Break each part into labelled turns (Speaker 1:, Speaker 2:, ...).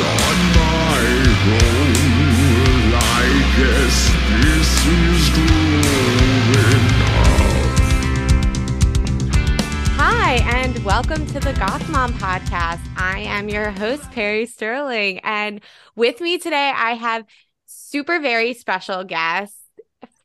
Speaker 1: on my. I guess this is growing up.
Speaker 2: Hi, and welcome to the Goth Mom podcast. I am your host, Perri Sterling. And with me today, I have super very special guests,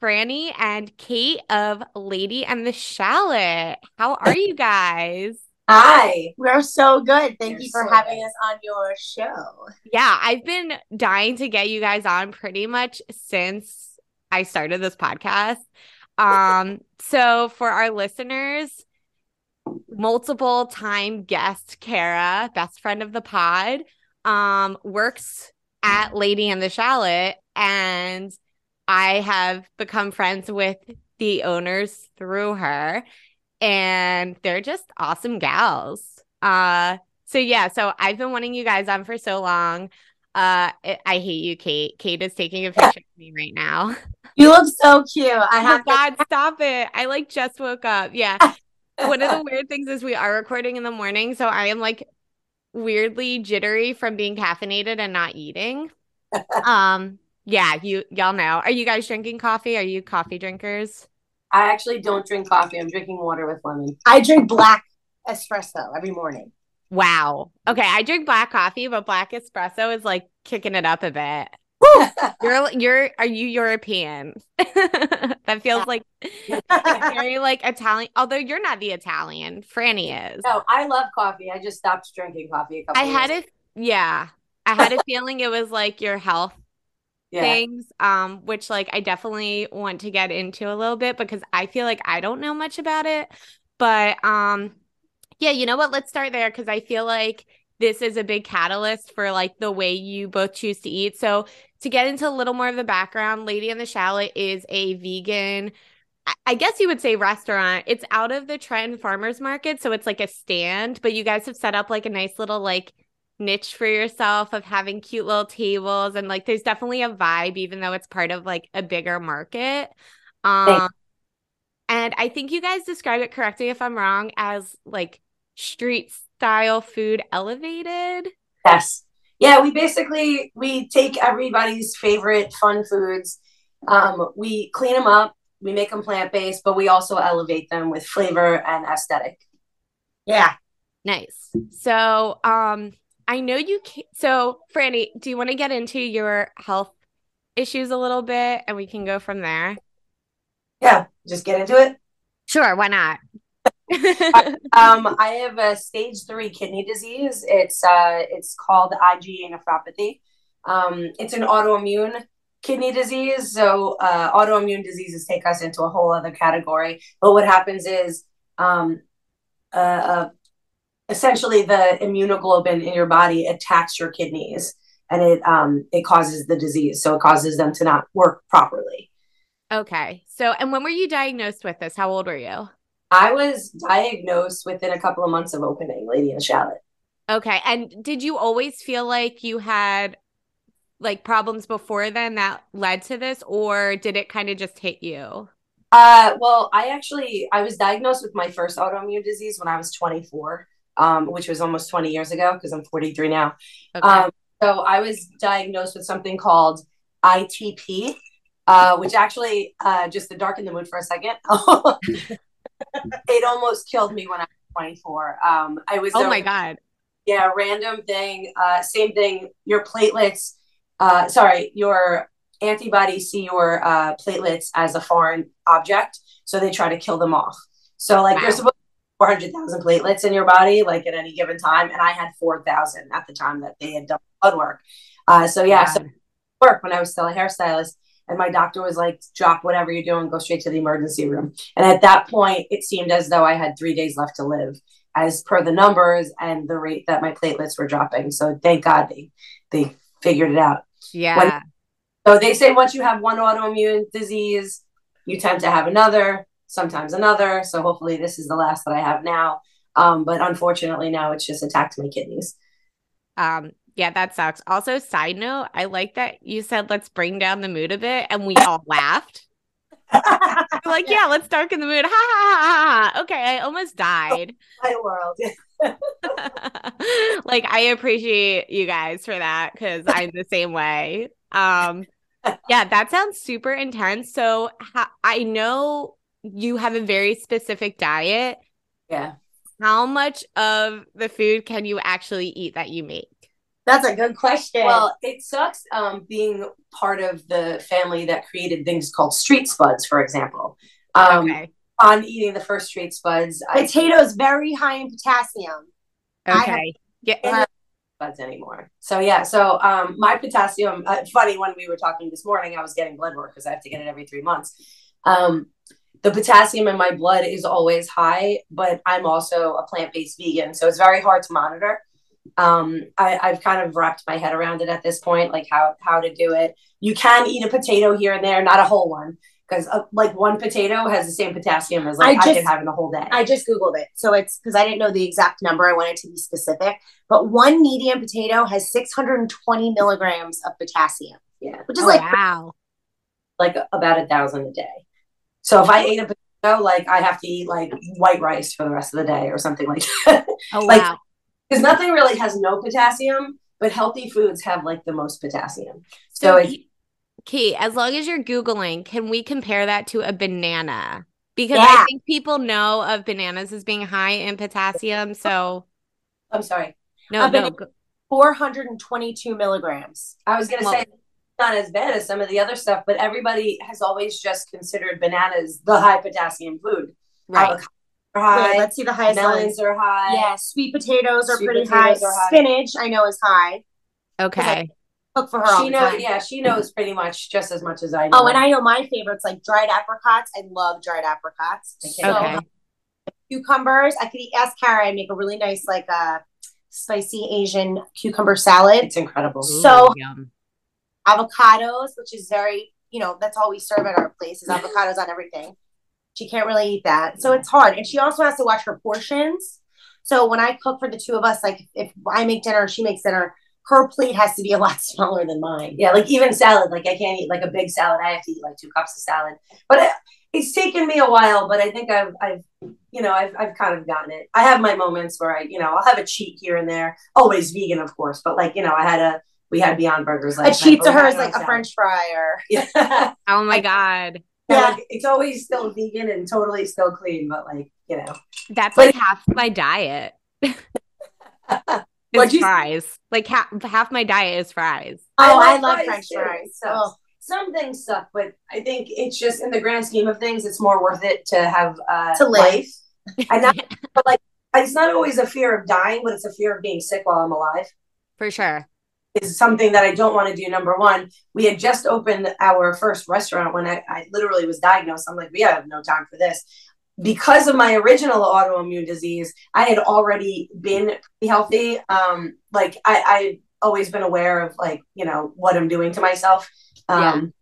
Speaker 2: Franny and Kate of Lady and the Shallot. How are you guys?
Speaker 3: Hi, we're so good. Thank
Speaker 4: You're
Speaker 3: you for
Speaker 4: so
Speaker 3: having
Speaker 4: good.
Speaker 3: us on your show.
Speaker 2: Yeah, I've been dying to get you guys on pretty much since I started this podcast. Um, so for our listeners, multiple time guest Kara, best friend of the pod, um, works at Lady and the Shallot, and I have become friends with the owners through her, and they're just awesome gals. Uh, so yeah, so I've been wanting you guys on for so long. Uh, I, hate you, Kate. Kate is taking a picture of me right now.
Speaker 3: You look so cute. I
Speaker 2: Oh
Speaker 3: have to,
Speaker 2: God, stop it. I like just woke up. Yeah. One of the weird things is we are recording in the morning, so I am like weirdly jittery from being caffeinated and not eating. Um, yeah, you y'all know. Are you guys drinking coffee? Are you coffee drinkers?
Speaker 4: I actually don't drink coffee. I'm drinking water with lemon.
Speaker 3: I drink black espresso every morning.
Speaker 2: Wow. Okay, I drink black coffee, but black espresso is like kicking it up a bit. You're you're are you European? that feels like very like Italian. Although you're not the Italian, Franny is.
Speaker 4: no, I love coffee. I just stopped drinking coffee a couple
Speaker 2: I had
Speaker 4: years
Speaker 2: a yeah, I had a feeling it was like your health
Speaker 4: Yeah.
Speaker 2: things, um, which like I definitely want to get into a little bit because I feel like I don't know much about it. But um, yeah, you know what? Let's start there because I feel like this is a big catalyst for like the way you both choose to eat. So to get into a little more of the background, Lady and the Shallot is a vegan. I- guess you would say restaurant. It's out of the Trenton Farmers Market, so it's like a stand, but you guys have set up like a nice little like niche for yourself of having cute little tables and like there's definitely a vibe even though it's part of like a bigger market. Um and I think you guys describe it correctly if I'm wrong as like street style food elevated.
Speaker 4: Yes. Yeah, we basically we take everybody's favorite fun foods. Um, we clean them up, we make them plant based, but we also elevate them with flavor and aesthetic.
Speaker 3: Yeah.
Speaker 2: Nice. So, um, I know you can't. so Franny, do you want to get into your health issues a little bit and we can go from there?
Speaker 4: Yeah, just get into it.
Speaker 2: Sure, why not?
Speaker 4: Um, I have a stage three kidney disease. It's uh, it's called IgA nephropathy. Um, it's an autoimmune kidney disease. So uh, autoimmune diseases take us into a whole other category. But what happens is, um, uh, uh, essentially, the immunoglobulin in your body attacks your kidneys, and it um, it causes the disease. So it causes them to not work properly.
Speaker 2: Okay. So, and when were you diagnosed with this? How old were you?
Speaker 4: I was diagnosed within a couple of months of opening Lady and the Shallot.
Speaker 2: Okay. And did you always feel like you had like problems before then that led to this, or did it kind of just hit you?
Speaker 4: Uh, well, I actually I was diagnosed with my first autoimmune disease when I was 24, um, which was almost 20 years ago because I'm 43 now.
Speaker 2: Okay.
Speaker 4: Um, so I was diagnosed with something called ITP, uh, which actually uh, just to darken the mood for a second, it almost killed me when I was 24. Um, I was
Speaker 2: oh
Speaker 4: a-
Speaker 2: my God.
Speaker 4: yeah, random thing. Uh, same thing. Your platelets, uh, sorry, your antibodies see your uh, platelets as a foreign object, so they try to kill them off. So, like,
Speaker 2: Wow.
Speaker 4: there's supposed 400,000 platelets in your body, like at any given time, and I had 4,000 at the time that they had done blood work. Uh, so yeah, so work when I was still a hairstylist. And my doctor was like, drop whatever you're doing, go straight to the emergency room. And at that point, it seemed as though I had three days left to live, as per the numbers and the rate that my platelets were dropping. So thank God they they figured it out.
Speaker 2: Yeah.
Speaker 4: So they say once you have one autoimmune disease, you tend to have another, sometimes another. So hopefully this is the last that I have now. Um, but unfortunately now it's just attacked my kidneys.
Speaker 2: Um, yeah, that sucks. Also, side note, I like that you said let's bring down the mood a bit, and we all laughed. Like, yeah, let's darken the mood. Ha ha ha ha. Okay, I almost died.
Speaker 4: My world.
Speaker 2: like I appreciate you guys for that because I'm the same way. Um, yeah, that sounds super intense. So ha- I know you have a very specific diet.
Speaker 4: Yeah.
Speaker 2: How much of the food can you actually eat that you make?
Speaker 3: That's a good question.
Speaker 4: Well, it sucks um, being part of the family that created things called street spuds, for example. Um,
Speaker 2: okay.
Speaker 4: On eating the first street spuds, I
Speaker 3: potatoes very high in potassium. I have-
Speaker 2: Okay. Yeah.
Speaker 4: can't spuds anymore. So yeah, so um, my potassium. Uh, funny when we were talking this morning, I was getting blood work because I have to get it every three months. Um, the potassium in my blood is always high, but I'm also a plant based vegan, so it's very hard to monitor. Um, I, I've kind of wrapped my head around it at this point, like how how to do it. You can eat a potato here and there, not a whole one, because uh, like one potato has the same potassium as like
Speaker 3: I
Speaker 4: I,
Speaker 3: just-
Speaker 4: could have a whole day.
Speaker 3: I just Googled it. So it's because I didn't know the exact number. I wanted to be specific. But one medium potato has 620 milligrams of potassium,
Speaker 4: yeah,
Speaker 3: which is
Speaker 2: Oh,
Speaker 3: like,
Speaker 2: wow.
Speaker 4: like about a thousand a day. So if I ate a potato, like I have to eat like white rice for the rest of the day or something like that.
Speaker 2: Oh
Speaker 4: like-
Speaker 2: wow.
Speaker 4: Because nothing really has no potassium, but healthy foods have like the most potassium. So,
Speaker 2: So, Kate, as long as you're Googling, can we compare that to a banana? Because
Speaker 3: Yeah.
Speaker 2: I think people know of bananas as being high in potassium. So
Speaker 4: I'm sorry.
Speaker 2: no, no.
Speaker 3: 422 milligrams.
Speaker 4: I was gonna
Speaker 2: Well-
Speaker 4: say not as bad as some of the other stuff, but everybody has always just considered bananas the high potassium food.
Speaker 2: Right.
Speaker 4: Are high,
Speaker 3: Wait, let's see the highest
Speaker 4: melons
Speaker 3: ones.
Speaker 4: are high.
Speaker 3: Yeah, sweet potatoes are
Speaker 4: Sweet
Speaker 3: pretty
Speaker 4: potatoes
Speaker 3: high.
Speaker 4: are high.
Speaker 3: Spinach, I know, is high.
Speaker 2: Okay.
Speaker 3: Cook for her
Speaker 4: She knows, yeah, she knows pretty much just as much as I know.
Speaker 3: Oh, and I know my favorites like dried apricots. I love dried apricots.
Speaker 4: I
Speaker 3: So,
Speaker 4: can't
Speaker 2: Okay.
Speaker 3: cucumbers. I could eat ask Kara. I make a really nice like uh spicy Asian cucumber salad.
Speaker 4: it's incredible.
Speaker 2: Ooh,
Speaker 3: So-
Speaker 2: yum.
Speaker 3: Avocados, which is very you know that's all we serve at our place is avocados on everything. She can't really eat that, so it's hard. And she also has to watch her portions. So when I cook for the two of us, like if I make dinner, she makes dinner. Her plate has to be a lot smaller than mine.
Speaker 4: Yeah, like even salad, like I can't eat like a big salad. I have to eat like two cups of salad. But it, it's taken me a while, but I think I've I've you know, I've I've kind of gotten it. I have my moments where I, you know, I'll have a cheat here and there. Always vegan, of course, but like, you know, I had a we had Beyond Burgers
Speaker 3: A cheat
Speaker 4: night,
Speaker 3: to her is like a
Speaker 4: salad.
Speaker 3: French fry or
Speaker 4: Yeah.
Speaker 2: Oh my God.
Speaker 4: yeah.
Speaker 3: Yeah.
Speaker 4: Like, it's always still vegan and totally still clean, but like, you know.
Speaker 2: That's
Speaker 4: But-
Speaker 2: like half my diet.
Speaker 4: What'd
Speaker 2: Is
Speaker 4: you-
Speaker 2: fries. Like half half my diet is fries.
Speaker 3: Oh, I
Speaker 4: like
Speaker 3: love French
Speaker 4: too.
Speaker 3: fries.
Speaker 4: So
Speaker 3: Oh.
Speaker 4: some things suck, but I think it's just in the grand scheme of things, it's more worth it to have uh,
Speaker 3: To live.
Speaker 4: life. And not, but like, it's not always a fear of dying, but it's a fear of being sick while I'm alive.
Speaker 2: For sure.
Speaker 4: Is something that I don't want to do. Number one, we had just opened our first restaurant when I, I literally was diagnosed. I'm like, we have no time for this. Because of my original autoimmune disease, I had already been pretty healthy. Um, like I, I always been aware of like, you know, what I'm doing to myself um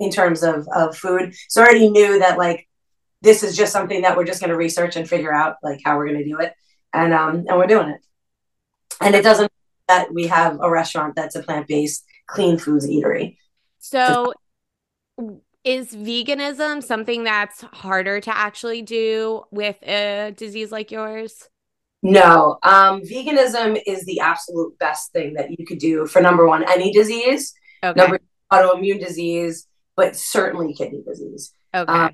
Speaker 4: in terms of, of food. So I already knew that like this is just something that we're just gonna research and figure out like how we're gonna do it. And um and we're doing it. And it doesn't that we have a restaurant that's a plant-based clean foods eatery.
Speaker 2: So is veganism something that's harder to actually do with a disease like yours?
Speaker 4: No, um, veganism is the absolute best thing that you could do for number one, any disease,
Speaker 2: Okay.
Speaker 4: number autoimmune disease, but certainly kidney disease.
Speaker 2: okay.
Speaker 4: um,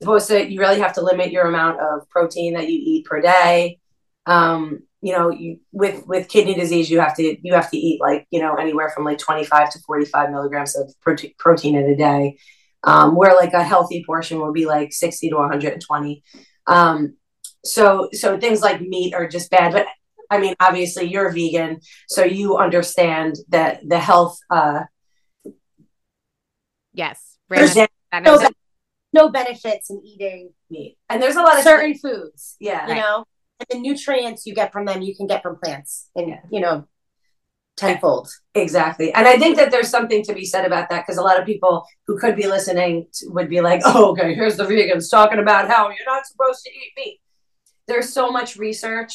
Speaker 4: Supposed to, you really have to limit your amount of protein that you eat per day. Um, you know, you with with kidney disease, you have to you have to eat like you know anywhere from like twenty five to forty five milligrams of protein protein in a day. Um, where like a healthy portion will be like sixty to one hundred and twenty. Um, so so things like meat are just bad, but I mean, obviously you're vegan, so you understand that the health uh,
Speaker 2: yes.
Speaker 4: there's
Speaker 3: No,
Speaker 2: benefits.
Speaker 3: no benefits in eating
Speaker 4: meat, and there's a lot of
Speaker 3: certain foods.
Speaker 4: yeah,
Speaker 3: You know, and the nutrients you get from them, you can get from plants, and
Speaker 4: Yeah.
Speaker 3: you know, tenfold.
Speaker 4: Exactly. And I think that there's something to be said about that because a lot of people who could be listening to, would be like, oh, okay, here's the vegans talking about how you're not supposed to eat meat. There's so much research,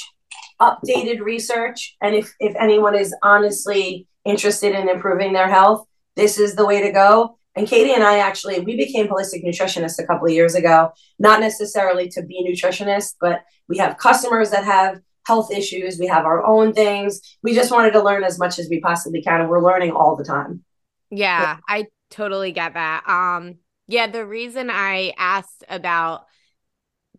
Speaker 4: updated research. And if, if anyone is honestly interested in improving their health, this is the way to go. And Katie and I actually, we became holistic nutritionists a couple of years ago, not necessarily to be nutritionists, but we have customers that have health issues. We have our own things. We just wanted to learn as much as we possibly can, and we're learning all the time.
Speaker 2: Yeah, I totally get that. Um, yeah, the reason I asked about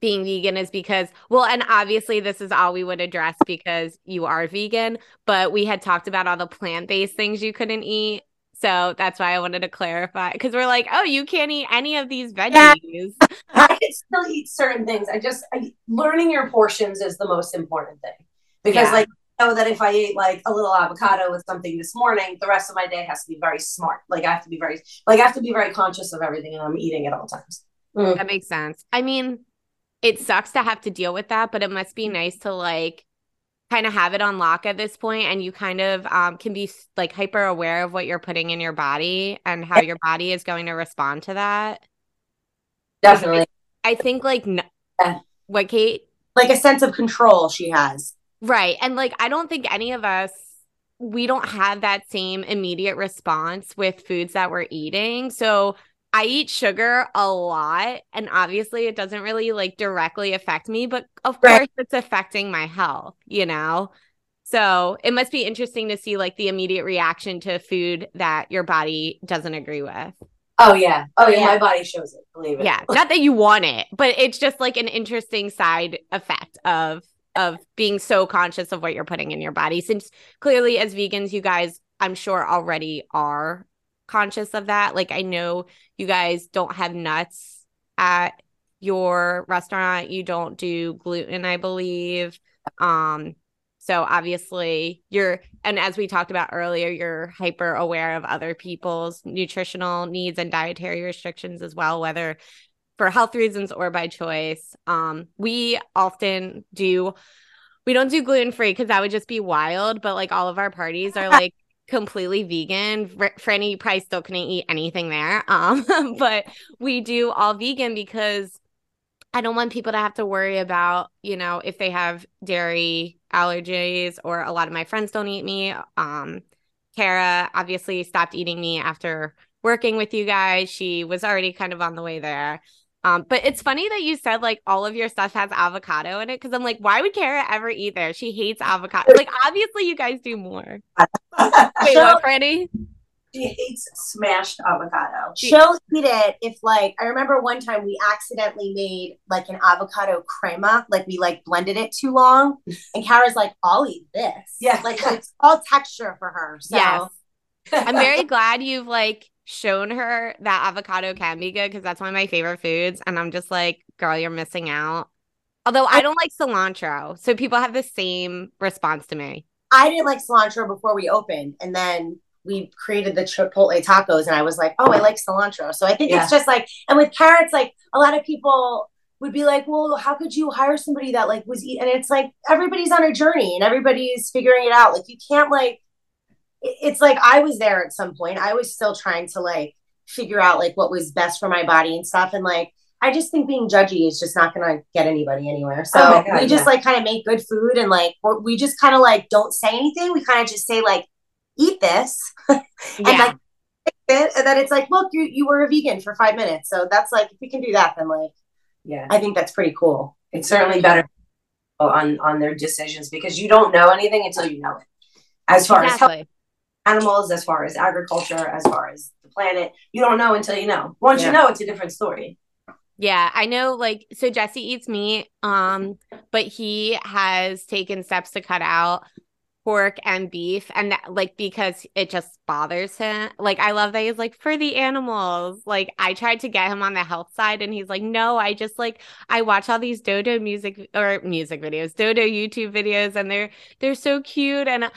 Speaker 2: being vegan is because, well, and obviously this is all we would address because you are vegan, but we had talked about all the plant based things you couldn't eat. So that's why I wanted to clarify because we're like, oh, you can't eat any of these veggies.
Speaker 4: Yeah. I can still eat certain things. I just I, learning your portions is the most important thing because, yeah. like, I know that if I ate like a little avocado with something this morning, the rest of my day has to be very smart. Like, I have to be very, like, I have to be very conscious of everything and I'm eating at all times.
Speaker 2: Mm. That makes sense. I mean, it sucks to have to deal with that, but it must be nice to like kind of have it on lock at this point and you kind of um, can be like hyper aware of what you're putting in your body and how your body is going to respond to that.
Speaker 4: Definitely.
Speaker 2: I think like yeah. what kate?
Speaker 3: Like a sense of control she has.
Speaker 2: Right and like i don't think any of us we don't have that same immediate response with foods that we're eating. So I eat sugar a lot and obviously it doesn't really like directly affect me, but of right. course it's affecting my health, you know? So it must be interesting to see like the immediate reaction to food that your body doesn't agree with.
Speaker 4: Oh yeah. Oh yeah, my body shows it, believe it.
Speaker 2: Yeah. Not that you want it, but it's just like an interesting side effect of of being so conscious of what you're putting in your body. Since clearly as vegans, you guys I'm sure already are conscious of that. Like I know you guys don't have nuts at your restaurant. You don't do gluten, I believe. Um so obviously you're and as we talked about earlier, you're hyper aware of other people's nutritional needs and dietary restrictions as well, whether for health reasons or by choice. Um we often do we don't do gluten free because that would just be wild, but like all of our parties are like completely vegan. Franny probably still couldn't eat anything there. Um, but we do all vegan because I don't want people to have to worry about, you know, if they have dairy allergies or a lot of my friends don't eat meat. Um, Kara obviously stopped eating meat after working with you guys. She was already kind of on the way there. Um, but it's funny that you said like all of your stuff has avocado in it because I'm like, why would Kara ever eat there? She hates avocado. Like, obviously, you guys do more. Wait, so, what, Franny?
Speaker 4: She hates smashed avocado.
Speaker 3: She'll eat it if, like, I remember one time we accidentally made like an avocado crema, like we like blended it too long, and Kara's like, "I'll eat this."
Speaker 4: Yeah,
Speaker 3: like it's all texture for her. So.
Speaker 2: Yes. I'm very glad you've like shown her that avocado can be good because that's one of my favorite foods. And I'm just like, girl, you're missing out. Although I don't like cilantro. So people have the same response to me.
Speaker 3: I didn't like cilantro before we opened. And then we created the Chipotle tacos. And I was like, oh, I like cilantro. So I think yeah. it's just like, and with Kara's, like a lot of people would be like, well, how could you hire somebody that like was eat? And it's like everybody's on a journey and everybody's figuring it out. Like you can't like it's like I was there at some point. I was still trying to like figure out like what was best for my body and stuff. And like I just think being judgy is just not gonna get anybody anywhere. So oh God, we just yeah. like kind of make good food and like we just kind of like don't say anything. We kind of just say like eat this and yeah. like it, and then it's like look you you were a vegan for five minutes. So that's like if we can do that then like yeah I think that's pretty cool.
Speaker 4: It's certainly better on on their decisions because you don't know anything until you know it. As far exactly. as health animals, as far as agriculture, as far as the planet. You don't know until you know. Once yeah. you know, it's a different story.
Speaker 2: Yeah, I know like so Jesse eats meat um but he has taken steps to cut out pork and beef and that, like because it just bothers him. Like I love that he's like for the animals. Like I tried to get him on the health side and he's like no, I just like I watch all these dodo music or music videos, dodo YouTube videos and they're they're so cute and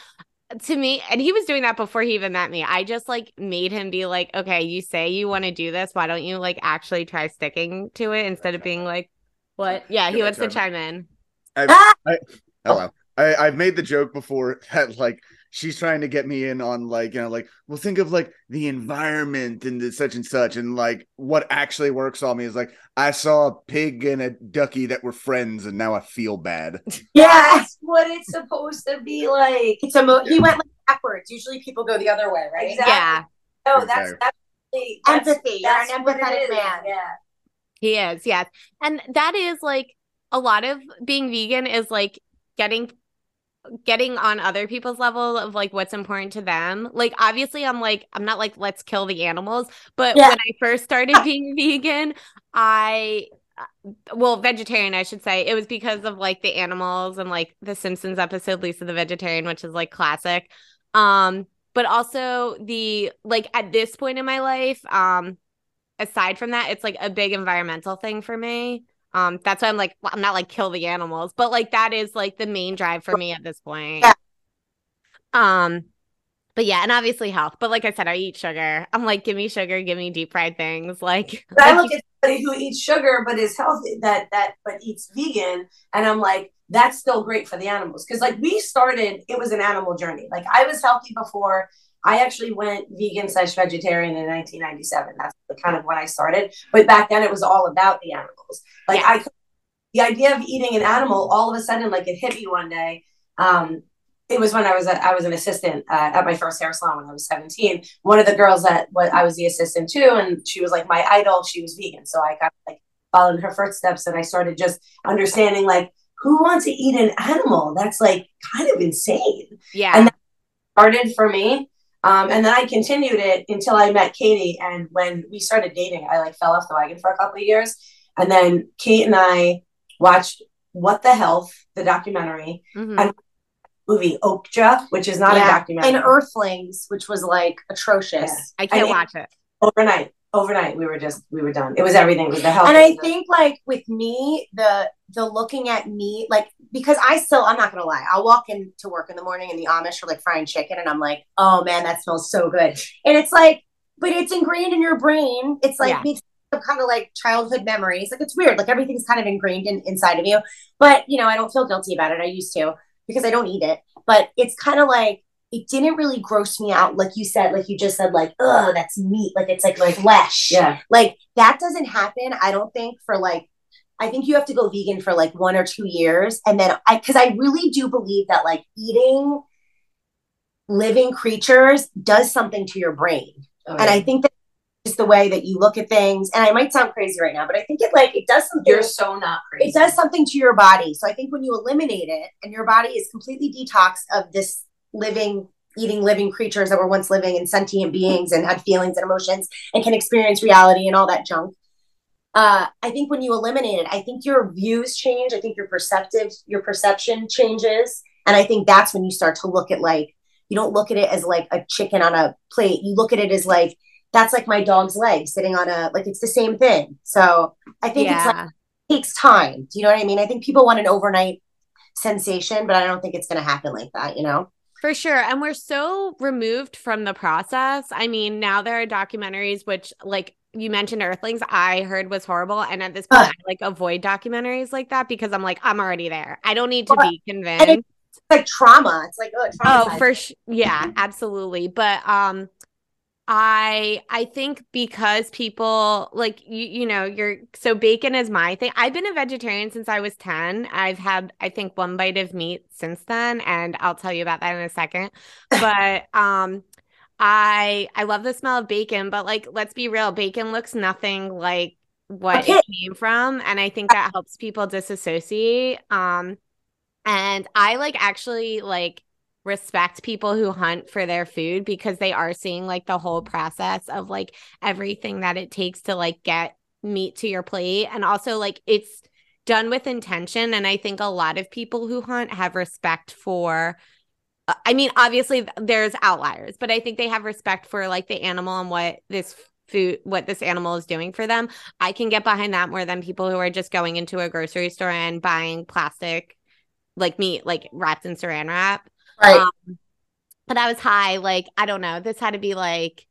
Speaker 2: to me and he was doing that before he even met me. I just like made him be like okay you say you want to do this. Why don't you like actually try sticking to it instead of being like what? Yeah he wants to chime in.
Speaker 1: I've, I, ah! hello oh, I, i've made the joke before that like she's trying to get me in on like you know like well think of like the environment and the such and such and like what actually works on me is like i saw a pig and a ducky that were friends and now i feel bad.
Speaker 4: Yeah that's what it's supposed to be like.
Speaker 3: It's a mo- he went like backwards. Usually people go the other way right?
Speaker 2: Exactly. yeah.
Speaker 4: Oh that's that's,
Speaker 3: that's empathy. That's you're an empathetic man.
Speaker 4: Yeah.
Speaker 2: He is yes. And that is like a lot of being vegan is like getting getting on other people's level of like what's important to them. Like obviously I'm like I'm not like let's kill the animals, but
Speaker 3: Yeah.
Speaker 2: when I first started being vegan, I uh, well, vegetarian I should say. It was because of like the animals and like the Simpsons episode Lisa the vegetarian, which is like classic. Um but also the like at this point in my life, um aside from that, it's like a big environmental thing for me. Um, that's why I'm like, well, I'm not like kill the animals, but like that is like the main drive for me at this point.
Speaker 3: Yeah.
Speaker 2: Um, but yeah, and obviously health. But like I said, I eat sugar. I'm like, give me sugar, give me deep fried things. Like,
Speaker 4: But I look at somebody who eats sugar but is healthy that that but eats vegan, and I'm like, that's still great for the animals because like we started, it was an animal journey. Like I was healthy before. I actually went vegan slash vegetarian in 1997. That's kind of when I started. But back then, it was all about the animals. Like I, the idea of eating an animal, all of a sudden, like it hit me one day. Um, it was when I was a, I was an assistant uh, at my first hair salon when I was 17. One of the girls that what I was the assistant to, and she was like my idol. She was vegan, so I got like followed in her footsteps, and I started just understanding like who wants to eat an animal? That's like kind of insane.
Speaker 2: yeah,
Speaker 4: And that Started for me, um, and then I continued it until I met Katie. And when we started dating, I like fell off the wagon for a couple of years, and then Kate and I watched What the Health, the documentary
Speaker 2: Mhm.
Speaker 4: and- movie Okja, which is not
Speaker 3: Yeah,
Speaker 4: a documentary.
Speaker 3: and Earthlings, which was like atrocious.
Speaker 2: I can't
Speaker 4: I-
Speaker 2: watch it.
Speaker 4: overnight, overnight, we were just we were done. It was everything. It was the health.
Speaker 3: And I think like with me, the the looking at me, like because I still I'm not gonna lie, I'll walk into work in the morning and the Amish are like frying chicken and I'm like, oh man, that smells so good. And it's like, but it's ingrained in your brain. It's like
Speaker 2: Yeah.
Speaker 3: makes kind of like childhood memories. Like it's weird. Like everything's kind of ingrained in, inside of you. But you know, I don't feel guilty about it. I used to because I don't eat it. But it's kind of like it didn't really gross me out, like you said, like you just said, like, oh, that's meat. Like it's like like flesh
Speaker 4: yeah,
Speaker 3: like that doesn't happen i don't think for like i think you have to go vegan for like one or two years and then i because i really do believe that like eating living creatures does something to your brain
Speaker 4: Oh,
Speaker 3: and i think that is the way that you look at things and i might sound crazy right now but i think it like it does something
Speaker 4: you're so not crazy.
Speaker 3: it does something to your body. So I think when you eliminate it and your body is completely detoxed of this living, eating living creatures that were once living and sentient beings and had feelings and emotions and can experience reality and all that junk. Uh, I think when you eliminate it, I think your views change. I think your perceptive, your perception changes. And I think that's when you start to look at like, you don't look at it as like a chicken on a plate. You look at it as like, that's like my dog's leg sitting on a, like it's the same thing. So I think it's like,
Speaker 2: Yeah.
Speaker 3: takes time. Do you know what I mean? I think people want an overnight sensation, but I don't think it's going to happen like that, you know?
Speaker 2: For sure. And we're so removed from the process. I mean, now there are documentaries which like you mentioned Earthlings, I heard was horrible. And at this point,
Speaker 3: Ugh.
Speaker 2: I like avoid documentaries like that because I'm like, I'm already there. I don't need to
Speaker 3: Well,
Speaker 2: be convinced.
Speaker 3: It's like trauma. It's like, oh,
Speaker 2: Oh, for sure. Yeah, absolutely. But um I I think because people like you you know, you're so bacon is my thing. I've been a vegetarian since I was 10. I've had I think one bite of meat since then and I'll tell you about that in a second. But um I I love the smell of bacon, but like let's be real, bacon looks nothing like what
Speaker 3: Okay.
Speaker 2: it came from and I think that helps people disassociate. Um and I like actually like respect people who hunt for their food because they are seeing like the whole process of like everything that it takes to like get meat to your plate and also like it's done with intention and I think a lot of people who hunt have respect for uh, I mean obviously there's outliers but I think they have respect for like the animal and what this food what this animal is doing for them. I can get behind that more than people who are just going into a grocery store and buying plastic like meat like wrapped in saran wrap.
Speaker 3: Right.
Speaker 2: Um, but I was high. Like, I don't know. This had to be like,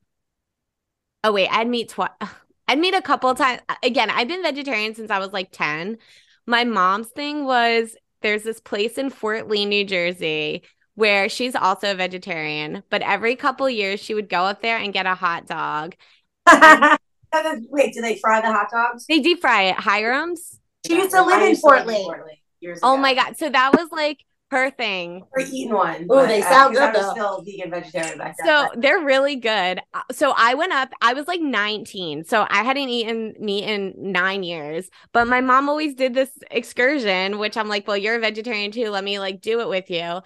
Speaker 2: oh, wait, I'd meet twice. I'd meet a couple times. Again, I've been vegetarian since I was like 10. My mom's thing was there's this place in Fort Lee, New Jersey, where she's also a vegetarian, but every couple years she would go up there and get a hot dog.
Speaker 4: Wait, do they fry the hot dogs?
Speaker 2: They deep fry it, Hiram's.
Speaker 3: She used to live in Fort
Speaker 4: live in
Speaker 3: Lee.
Speaker 4: years
Speaker 2: Oh my God. So that was like her thing.
Speaker 4: Or eaten one.
Speaker 3: Ooh,
Speaker 4: but,
Speaker 3: they
Speaker 4: uh,
Speaker 3: sound
Speaker 4: 'cause I
Speaker 3: good,
Speaker 4: was
Speaker 3: though.
Speaker 4: still vegan vegetarian back then.
Speaker 2: So
Speaker 4: but-
Speaker 2: they're really good. Uh, So I went up, I was like 19. So I hadn't eaten meat in nine years. But my mom always did this excursion, which I'm like, well, you're a vegetarian too. Let me like do it with you.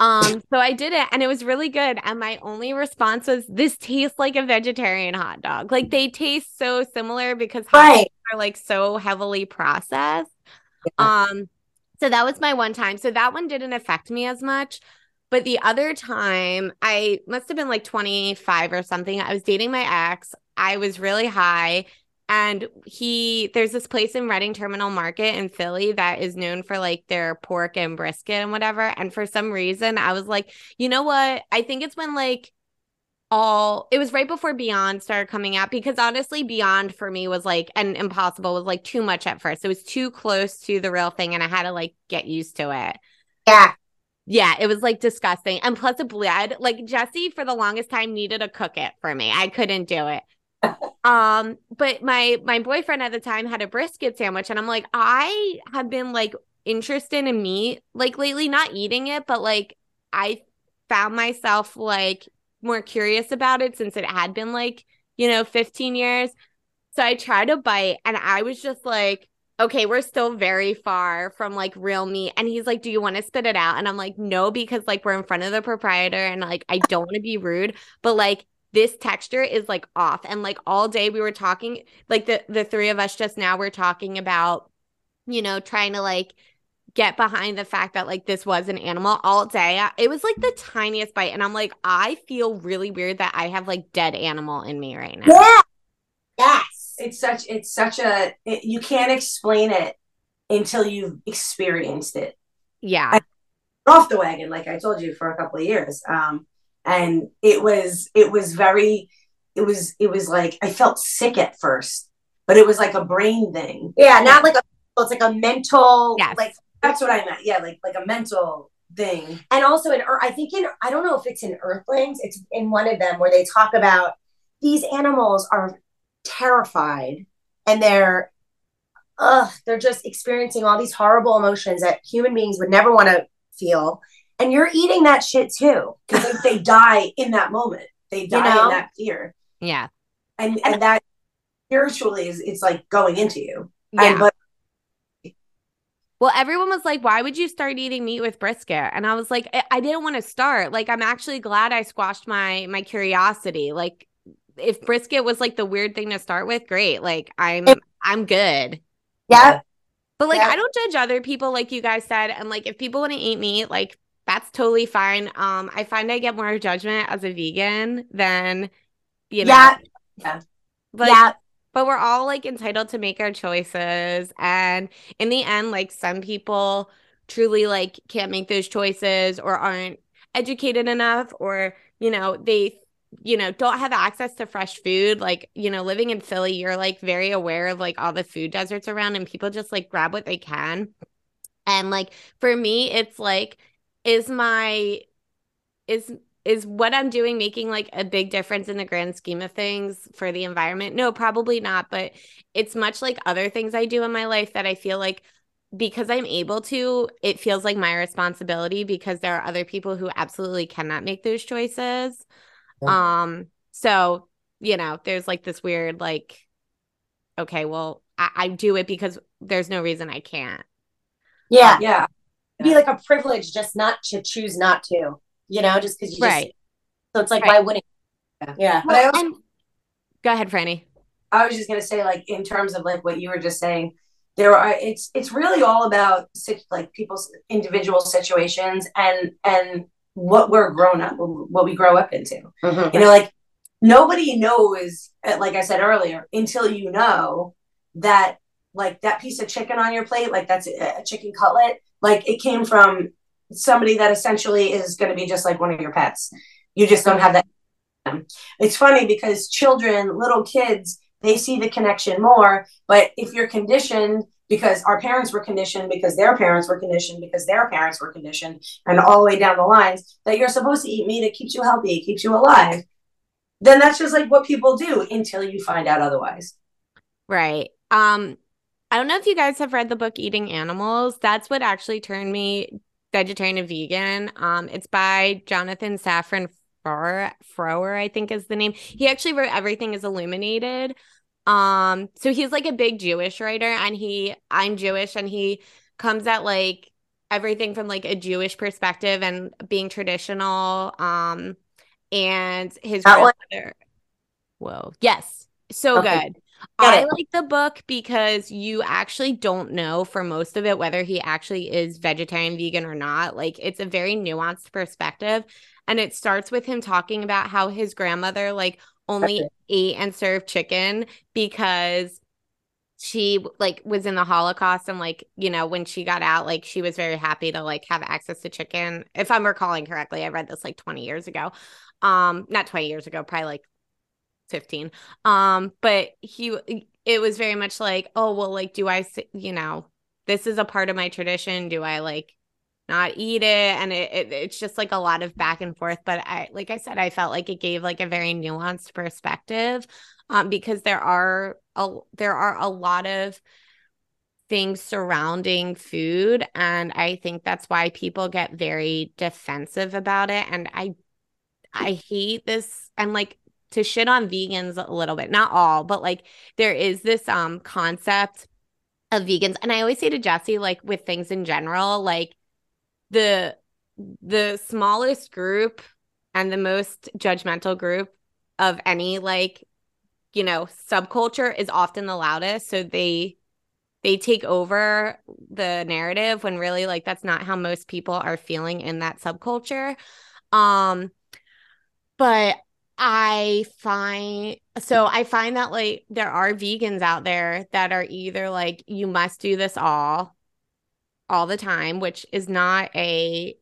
Speaker 2: Um, so I did it and it was really good. And my only response was, this tastes like a vegetarian hot dog. Like they taste so similar because hot dogs
Speaker 3: Right.
Speaker 2: are like so heavily processed. Um, so that was my one time. So that one didn't affect me as much. But the other time, I must have been like 25 or something. I was dating my ex. I was really high. And he, there's this place in Reading Terminal Market in Philly that is known for like their pork and brisket and whatever. And for some reason, I was like, you know what? I think it's when like all it was right before Beyond started coming out because honestly, Beyond for me was like and Impossible was like too much at first. It was too close to the real thing, and I had to like get used to it.
Speaker 3: Yeah.
Speaker 2: Yeah, it was like disgusting. And plus, it bled. Like Jesse, for the longest time, needed to cook it for me. I couldn't do it. um, but my my boyfriend at the time had a brisket sandwich, and I'm like, I have been like interested in meat like lately, not eating it, but like I found myself like more curious about it since it had been like you know 15 years. So I tried a bite, and I was just like, okay, we're still very far from like real meat. And he's like, do you want to spit it out? And I'm like, no, because like we're in front of the proprietor and like I don't want to be rude, but like this texture is like off. And like all day we were talking, like the the three of us just now we're talking about, you know, trying to like get behind the fact that like this was an animal all day. It was like the tiniest bite. And I'm like, I feel really weird that I have like dead animal in me right now.
Speaker 3: Yeah. Yes.
Speaker 4: it's such it's such a it, you can't explain it until you've experienced it
Speaker 2: Yeah.
Speaker 4: off the wagon like i told you for a couple of years um and it was it was very it was it was like i felt sick at first but it was like a brain thing
Speaker 3: Yeah, not like a it's like a mental
Speaker 2: Yes.
Speaker 3: like
Speaker 4: that's what i meant yeah like like a mental thing
Speaker 3: and also in Ear- I think in I don't know if it's in Earthlings, it's in one of them where they talk about these animals are terrified and they're ugh, they're just experiencing all these horrible emotions that human beings would never want to feel. And you're eating that shit too.
Speaker 4: because they, they die in that moment they die
Speaker 3: know?
Speaker 4: in that fear
Speaker 2: Yeah.
Speaker 4: and and that spiritually is it's like going into you
Speaker 2: Yeah.
Speaker 4: and but
Speaker 2: Well, everyone was like, why would you start eating meat with brisket? And I was like, I, I didn't want to start. Like, I'm actually glad I squashed my my curiosity. Like, if brisket was like the weird thing to start with, great. Like, I'm I'm good.
Speaker 3: Yeah.
Speaker 2: But like,
Speaker 3: Yeah.
Speaker 2: I don't judge other people, like you guys said. And like, if people want to eat meat, like that's totally fine. Um, I find I get more judgment as a vegan than you know.
Speaker 3: Yeah.
Speaker 4: Yeah.
Speaker 2: Like,
Speaker 3: yeah.
Speaker 2: But we're all like entitled to make our choices and in the end like some people truly like can't make those choices or aren't educated enough or you know they you know don't have access to fresh food. Like you know living in Philly you're like very aware of like all the food deserts around and people just like grab what they can. And like for me it's like is my is is what I'm doing making like a big difference in the grand scheme of things for the environment? No, probably not. But it's much like other things I do in my life that I feel like because I'm able to, it feels like my responsibility because there are other people who absolutely cannot make those choices. Um, so you know, there's like this weird like, okay, well, I, I do it because there's no reason I can't.
Speaker 3: Yeah.
Speaker 4: yeah
Speaker 3: It'd be like a privilege just not to choose not to, you know, just because you just
Speaker 2: Right.
Speaker 3: so it's like
Speaker 2: Right.
Speaker 3: why wouldn't
Speaker 4: Yeah.
Speaker 3: yeah.
Speaker 4: But I also-
Speaker 2: and go ahead, Franny.
Speaker 4: I was just gonna say, like in terms of like what you were just saying, there are it's it's really all about like people's individual situations and and what we're grown up, what we grow up into.
Speaker 3: Mhm.
Speaker 4: You know, like nobody knows, uh, like I said earlier, until you know that like that piece of chicken on your plate, like that's a, a chicken cutlet, like it came from somebody that essentially is going to be just like one of your pets. You just don't have that. It's funny because children, little kids, they see the connection more. But if you're conditioned, because our parents were conditioned, because their parents were conditioned, because their parents were conditioned, and all the way down the lines, that you're supposed to eat meat, it keeps you healthy, it keeps you alive, then that's just like what people do until you find out otherwise.
Speaker 2: Right. Um, I don't know if you guys have read the book Eating Animals. That's what actually turned me vegetarian and vegan. Um, it's by Jonathan Safran Foer, Frower, I think is the name. He actually wrote Everything is Illuminated. Um, so he's like a big Jewish writer, and he I'm Jewish, and he comes at like everything from like a Jewish perspective and being traditional. Um, and his
Speaker 3: That one?
Speaker 2: Whoa, yes, so
Speaker 3: Okay.
Speaker 2: good. I like the book because you actually don't know for most of it whether he actually is vegetarian, vegan, or not. Like it's a very nuanced perspective. And it starts with him talking about how his grandmother like only ate and served chicken because she like was in the Holocaust and like, you know, when she got out, like she was very happy to like have access to chicken. If I'm recalling correctly, I read this like 20 years ago. Um, not 20 years ago, probably like 15 um but he it was very much like oh well like do i you know this is a part of my tradition. Do i like not eat it? And it, it it's just like a lot of back and forth. But i like i said i felt like it gave like a very nuanced perspective um because there are a there are a lot of things surrounding food. And i think that's why people get very defensive about it. And i i hate this. And like to shit on vegans a little bit not all but like there is this um concept of vegans and i always say to jesse like with things in general like the the smallest group and the most judgmental group of any like you know subculture is often the loudest so they they take over the narrative when really like that's not how most people are feeling in that subculture. Um but i find so i find that like there are vegans out there that are either like you must do this all all the time which is not a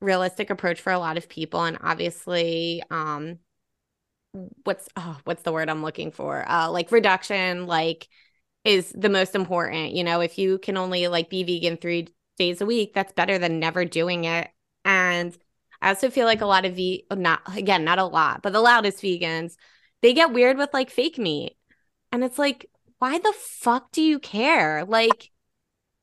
Speaker 2: realistic approach for a lot of people. And obviously um what's oh what's the word i'm looking for? Uh like reduction like is the most important you know? If you can only like be vegan 3 days a week that's better than never doing it. And i also feel like a lot of ve not again not a lot but the loudest vegans they get weird with like fake meat. And it's like why the fuck do you care? Like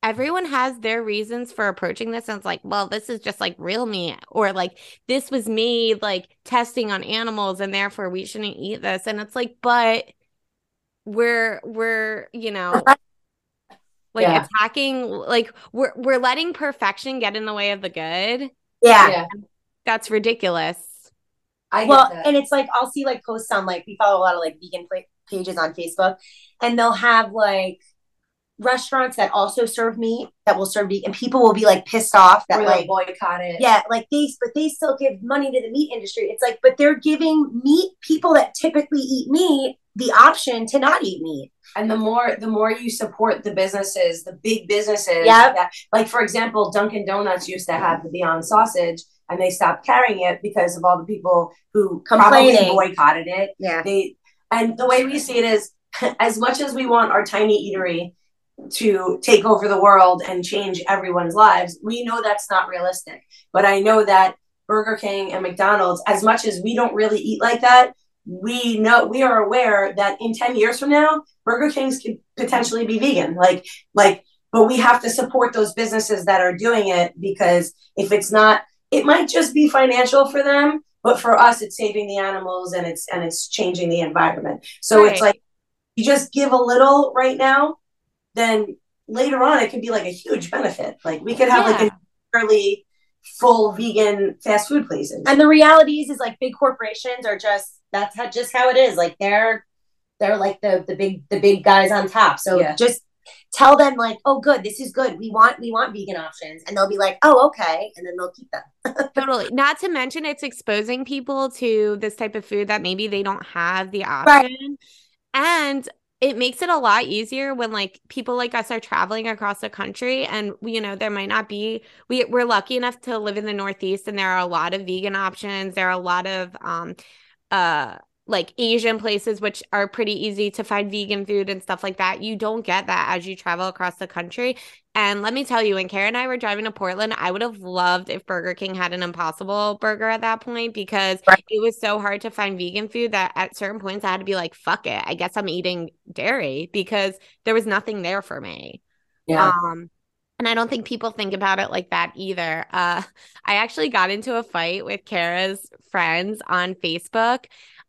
Speaker 2: everyone has their reasons for approaching this and it's like well this is just like real meat or like this was made like testing on animals and therefore we shouldn't eat this. And it's like but we're we're you know like
Speaker 4: Yeah.
Speaker 2: attacking like we're we're letting perfection get in the way of the good.
Speaker 3: Yeah.
Speaker 4: Yeah,
Speaker 2: that's ridiculous
Speaker 4: I
Speaker 3: well,
Speaker 4: get that.
Speaker 3: and it's like I'll see like posts on like we follow a lot of like vegan pla- pages on Facebook, and they'll have like restaurants that also serve meat that will serve vegan. And people will be like pissed off that
Speaker 4: Or
Speaker 3: like
Speaker 4: they'll boycott it.
Speaker 3: yeah, like they but they still give money to the meat industry. It's like but they're giving meat people that typically eat meat the option to not eat meat.
Speaker 4: And the more the more you support the businesses, the big businesses
Speaker 3: Yep.
Speaker 4: that like for example, Dunkin' Donuts used to have the Beyond sausage and they stopped carrying it because of all the people who probably boycotted it.
Speaker 3: Yeah.
Speaker 4: They and the way we see it is as much as we want our tiny eatery to take over the world and change everyone's lives, we know that's not realistic. But I know that Burger King and McDonald's, as much as we don't really eat like that, we know we are aware that in 10 years from now, Burger Kings could potentially be vegan. Like, like, but we have to support those businesses that are doing it because if it's not, it might just be financial for them, but for us, it's saving the animals and it's and it's changing the environment. So it's like you just give a little right now, then later on it could be like a huge benefit. Like we could have like
Speaker 2: Yeah.
Speaker 4: a fairly full vegan fast food places.
Speaker 3: And the reality is, is like big corporations are just that's how just how it is. Like they're they're like the the big the big guys on top. So
Speaker 4: Yeah.
Speaker 3: just tell them like, oh, good, this is good. We want we want vegan options, and they'll be like, oh, okay, and then they'll keep them.
Speaker 2: totally. Not to mention it's exposing people to this type of food that maybe they don't have the option. And it makes it a lot easier when like people like us are traveling across the country and you know there might not be we we're lucky enough to live in the northeast and there are a lot of vegan options. There are a lot of um uh like Asian places which are pretty easy to find vegan food and stuff like that. You don't get that as you travel across the country. And let me tell you, when Kara and I were driving to Portland, I would have loved if Burger King had an impossible burger at that point because
Speaker 3: Right.
Speaker 2: it was so hard to find vegan food that at certain points I had to be like, fuck it. I guess I'm eating dairy because there was nothing there for me.
Speaker 4: yeah.
Speaker 2: Um And I don't think people think about it like that either. Uh, I actually got into a fight with Kara's friends on Facebook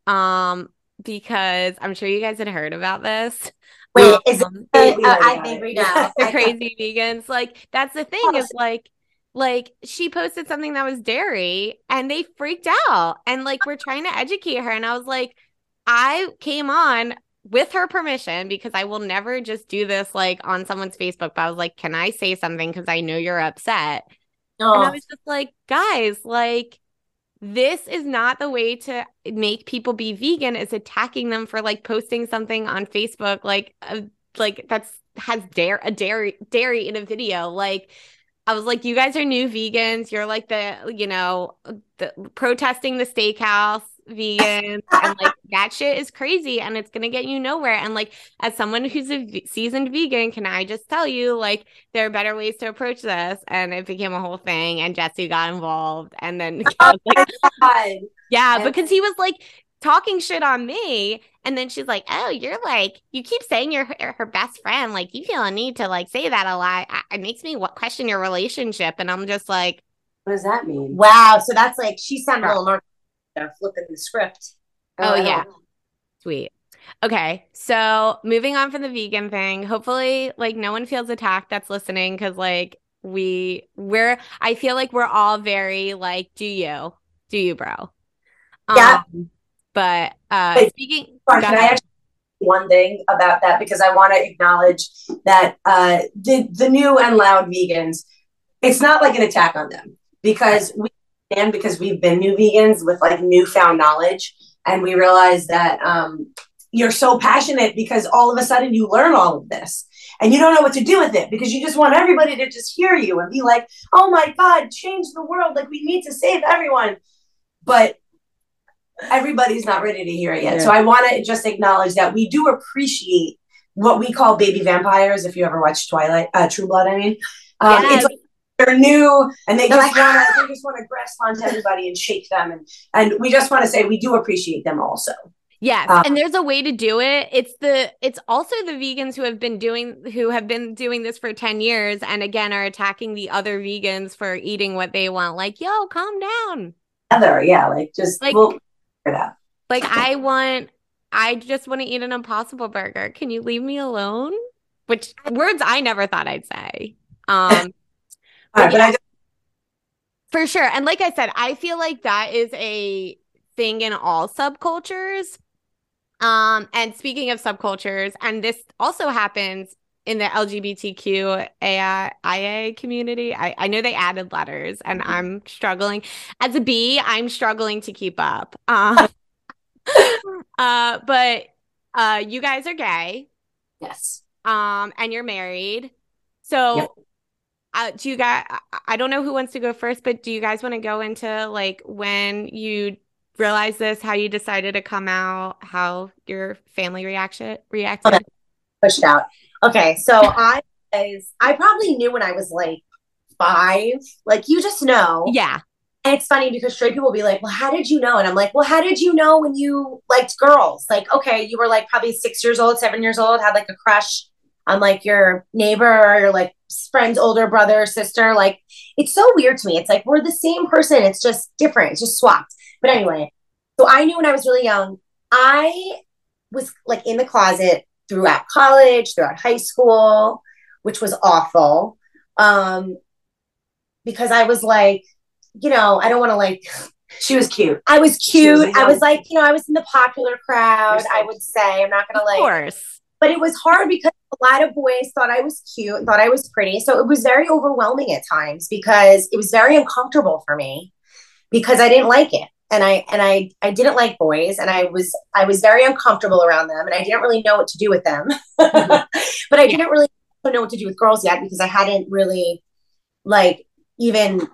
Speaker 2: um, because I'm sure you guys had heard about this.
Speaker 3: Wait, is it,
Speaker 2: Um,
Speaker 3: uh, I think we know.
Speaker 2: the crazy vegans. Like that's the thing is like like she posted something that was dairy and they freaked out and like we're trying to educate her and I was like I came on with her permission because I will never just do this like on someone's Facebook but I was like can I say something because I know you're upset and I
Speaker 3: Oh,
Speaker 2: was just like guys like this is not the way to make people be vegan is attacking them for like posting something on Facebook like uh, like that's has dare a dairy dairy in a video. Like I was like you guys are new vegans. You're like the you know the protesting the steakhouse vegans and like that shit is crazy and it's going to get you nowhere and like as someone who's a v- seasoned vegan can I just tell you like there are better ways to approach this and it became a whole thing and Jesse got involved and then was like, yeah, because he was like talking shit on me. And then she's like, Oh, you're like, you keep saying you're her, her best friend. Like, you feel a need to like say that a lot. It makes me wa- question your relationship. And I'm just like,
Speaker 4: What does that mean?
Speaker 3: wow. So that's like she sounded a little more flipping the script.
Speaker 2: Oh,
Speaker 4: I don't-
Speaker 2: yeah. Sweet. Okay. So moving on from the vegan thing, hopefully, like, no one feels attacked that's listening because, like, we, we're, I feel like we're all very, like, do you, do you, bro?
Speaker 3: Yeah.
Speaker 2: Um, but, uh,
Speaker 4: Wait,
Speaker 2: speaking,
Speaker 4: Sorry, can I actually one thing about that? Because I want to acknowledge that uh, the the new and loud vegans, it's not like an attack on them because we and because we've been new vegans with like newfound knowledge and we realize that um, you're so passionate because all of a sudden you learn all of this and you don't know what to do with it because you just want everybody to just hear you and be like, oh my god, change the world, like we need to save everyone, but everybody's not ready to hear it yet. So I want to just acknowledge that we do appreciate what we call baby vampires. If you ever watch Twilight, uh, True Blood, I mean, um,
Speaker 2: Yes.
Speaker 4: it's like they're new and they just want to they just want to grasp onto everybody and shake them, and and we just want to say we do appreciate them also.
Speaker 2: Yes,
Speaker 4: Um,
Speaker 2: and there's a way to do it. It's the it's also the vegans who have been doing who have been doing this for 10 years and again are attacking the other vegans for eating what they want. Like, yo, calm down.
Speaker 4: Other, yeah, like just
Speaker 2: Like-
Speaker 4: we'll out.
Speaker 2: Like I want I just want to eat an impossible burger. Can you leave me alone? Which words I never thought I'd say. Um
Speaker 4: but I
Speaker 2: For sure. And like I said, I feel like that is a thing in all subcultures. Um, and speaking of subcultures, and this also happens in the LGBTQIA community. I, I know they added letters and I'm struggling. As a B, I'm struggling to keep up. Um, uh, but uh, you guys are gay
Speaker 4: yes.
Speaker 2: um and you're married so
Speaker 4: Yep.
Speaker 2: uh, do you guys I- i don't know who wants to go first but do you guys want to go into like when you realized this how you decided to come out how your family reaction reacted
Speaker 3: pushed out. Okay, so I was I probably knew when I was like five. Like you just know.
Speaker 2: yeah
Speaker 3: And it's funny because straight people will be like, Well, how did you know? And I'm like, Well, how did you know when you liked girls? Like, okay, you were like probably six years old, seven years old, had like a crush on like your neighbor or your like friend's older brother or sister. Like, it's so weird to me. It's like we're the same person, it's just different, it's just swapped. But anyway, so I knew when I was really young, I was like in the closet throughout college, throughout high school, which was awful. Um, because I was like, you know, I don't want to like
Speaker 4: She was cute.
Speaker 3: I was
Speaker 4: was
Speaker 3: cute.
Speaker 4: a
Speaker 3: I was like, you know, I was in the popular crowd, I would say. I'm not gonna like.
Speaker 2: of course
Speaker 3: but it was hard because a lot of boys thought I was cute thought I was pretty. So it was very overwhelming at times because it was very uncomfortable for me because I didn't like it. And I and I I didn't like boys and I was I was very uncomfortable around them and I didn't really know what to do with them. Mm-hmm. but I didn't really know what to do with girls yet because I hadn't really like even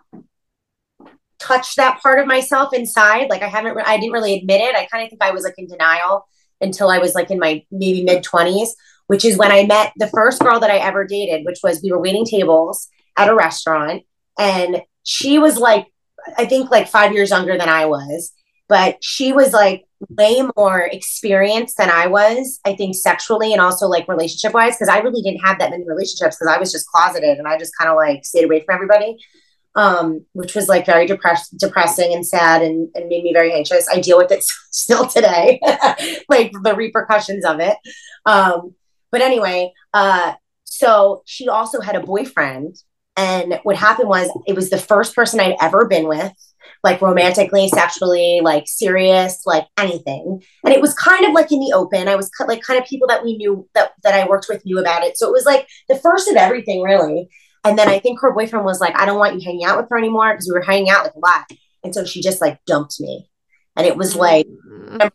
Speaker 3: touched that part of myself inside. Like I haven't I didn't really admit it. I kind of think I was like in denial until I was like in my maybe mid 20s, which is when I met the first girl that I ever dated, which was we were waiting tables at a restaurant and she was like I think like 5 years younger than I was. but she was like way more experienced than I was, I think sexually and also like relationship wise, because I really didn't have that many relationships because I was just closeted and I just kind of like stayed away from everybody. Um, which was like very depressed, depressing and sad and, and made me very anxious. I deal with it still today, like the repercussions of it. Um, but anyway, uh, so she also had a boyfriend. And what happened was it was the first person I'd ever been with like romantically, sexually, like serious, like anything. And it was kind of like in the open. I was like kind of people that we knew that that I worked with knew about it. So it was like the first of everything, really. And then I think her boyfriend was like, I don't want you hanging out with her anymore because we were hanging out like a lot. And so she just like dumped me. And it was like, mm-hmm.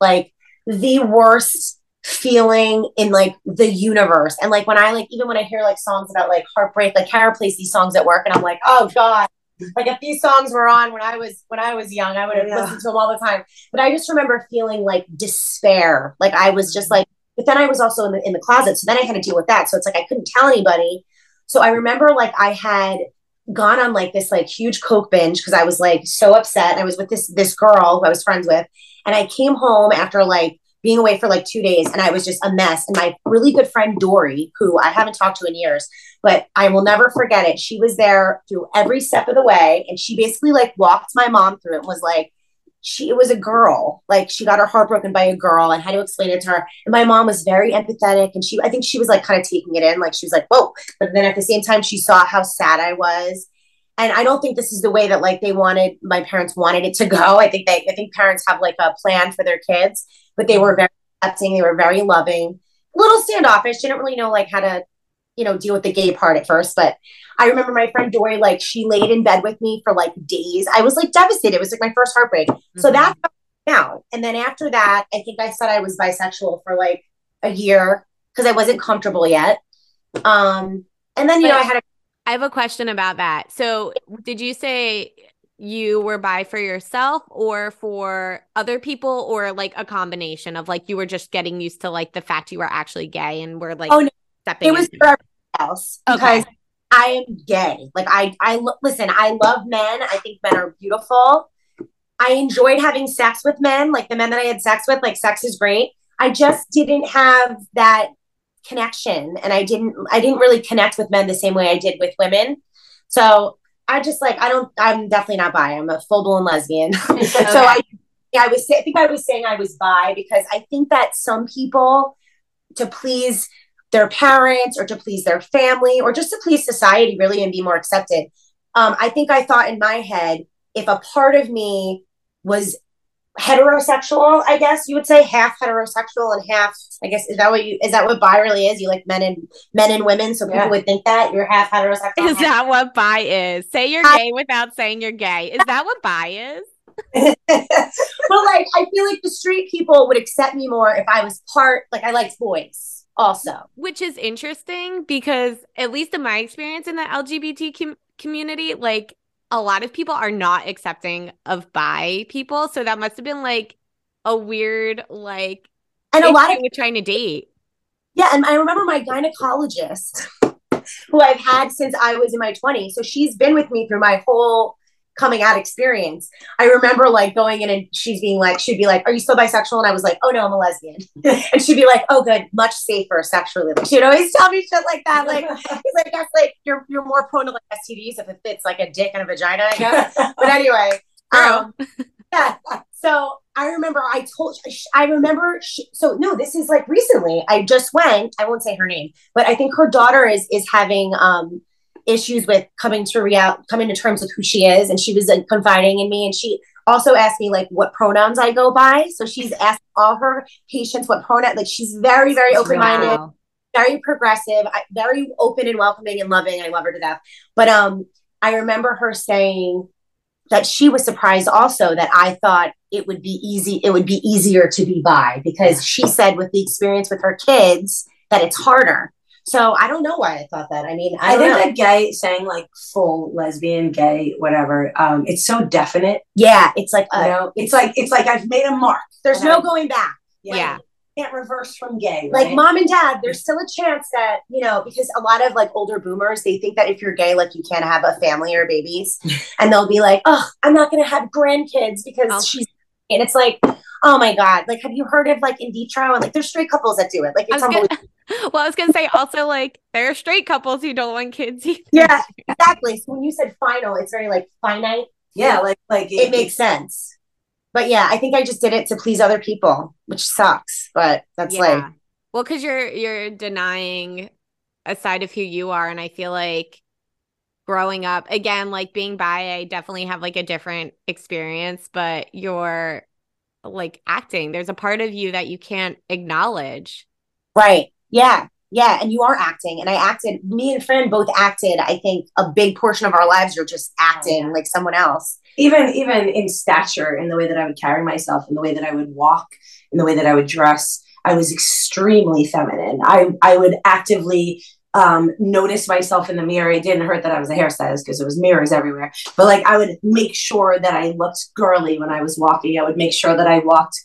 Speaker 3: like the worst feeling in like the universe. And like when I like, even when I hear like songs about like heartbreak, like Kara plays these songs at work and I'm like, oh God, like if these songs were on when I was when I was young, I would have yeah. listened to them all the time. But I just remember feeling like despair. Like I was just like, but then I was also in the in the closet. So then I had to deal with that. So it's like I couldn't tell anybody. So I remember like I had gone on like this like huge coke binge because I was like so upset. I was with this this girl who I was friends with, and I came home after like being away for like two days and I was just a mess. And my really good friend Dory, who I haven't talked to in years, but I will never forget it. She was there through every step of the way. And she basically like walked my mom through it and was like, she it was a girl. Like she got her heart broken by a girl and had to explain it to her. And my mom was very empathetic and she I think she was like kind of taking it in. Like she was like, whoa. But then at the same time, she saw how sad I was and I don't think this is the way that like they wanted my parents wanted it to go. I think they I think parents have like a plan for their kids, but they were very accepting, they were very loving, a little standoffish, didn't really know like how to, you know, deal with the gay part at first. But I remember my friend Dory, like she laid in bed with me for like days. I was like devastated. It was like my first heartbreak. Mm-hmm. So that's now. And then after that, I think I said I was bisexual for like a year because I wasn't comfortable yet. Um, and then you but- know I had a
Speaker 2: I have a question about that. So, did you say you were bi for yourself or for other people or like a combination of like you were just getting used to like the fact you were actually gay and were like
Speaker 3: oh no. it was for everyone else because okay. I am gay. Like I I listen I love men. I think men are beautiful. I enjoyed having sex with men like the men that I had sex with like sex is great. I just didn't have that connection and I didn't I didn't really connect with men the same way I did with women. So I just like I don't I'm definitely not bi. I'm a full blown lesbian. okay. so I yeah, I was I think I was saying I was bi because I think that some people to please their parents or to please their family or just to please society really and be more accepted. Um, I think I thought in my head if a part of me was heterosexual, I guess you would say half heterosexual and half. I guess is that what you is that what bi really is? You like men and men and women, so people yeah. would think that you're half heterosexual.
Speaker 2: Is half that what bi is? Say you're gay without saying you're gay. Is that what bi is?
Speaker 3: but like, I feel like the street people would accept me more if I was part. Like, I liked boys also,
Speaker 2: which is interesting because at least in my experience in the LGBT com- community, like a lot of people are not accepting of bi people. So that must have been like a weird, like,
Speaker 3: and a lot of
Speaker 2: trying to date.
Speaker 3: Yeah. And I remember my gynecologist, who I've had since I was in my 20s. So she's been with me through my whole coming out experience. I remember like going in and she's being like, she'd be like, Are you still bisexual? And I was like, Oh no, I'm a lesbian. and she'd be like, Oh good, much safer sexually. Like she'd always tell me shit like that. Like he's like, guess like you're you're more prone to like STDs if it fits like a dick and a vagina, I guess. but anyway. Um, yeah. So I remember I told I remember she, so no this is like recently I just went I won't say her name but I think her daughter is is having um issues with coming to real coming to terms with who she is. And she was like, confiding in me. And she also asked me like what pronouns I go by. So she's asked all her patients what pronoun like she's very very open-minded wow. very progressive very open and welcoming and loving. I love her to death. But um I remember her saying that she was surprised also that I thought it would be easy it would be easier to be bi because she said with the experience with her kids that it's harder so I don't know why I thought that. I mean, I,
Speaker 4: I think
Speaker 3: know.
Speaker 4: that gay saying like full lesbian, gay, whatever, um, it's so definite.
Speaker 3: Yeah, it's like
Speaker 4: you know, it's, it's like it's like I've made a mark.
Speaker 3: There's no I, going back.
Speaker 2: Yeah. yeah.
Speaker 4: Can't reverse from gay.
Speaker 3: Right? Like mom and dad, there's still a chance that, you know, because a lot of like older boomers, they think that if you're gay, like you can't have a family or babies. and they'll be like, oh, I'm not going to have grandkids because oh. she's and it's like, oh my god, like have you heard of like in vitro and like there's straight couples that do it. Like it's
Speaker 2: was gonna,
Speaker 3: unbelievable.
Speaker 2: well, I was gonna say also like there are straight couples who don't want kids either.
Speaker 3: Yeah, exactly. So when you said final, it's very like finite.
Speaker 4: Yeah, like like
Speaker 3: It makes sense. But yeah, I think I just did it to please other people, which sucks. But that's like
Speaker 2: well, because you're you're denying a side of who you are, and I feel like growing up again, like being bi, I definitely have like a different experience, but you're like acting. There's a part of you that you can't acknowledge.
Speaker 3: Right. Yeah. Yeah. And you are acting. And I acted, me and Fran both acted. I think a big portion of our lives are just acting like someone else.
Speaker 4: even even in stature in the way that i would carry myself in the way that i would walk in the way that i would dress i was extremely feminine i i would actively um, notice myself in the mirror it didn't hurt that i was a hairstylist because there was mirrors everywhere but like i would make sure that i looked girly when i was walking i would make sure that i walked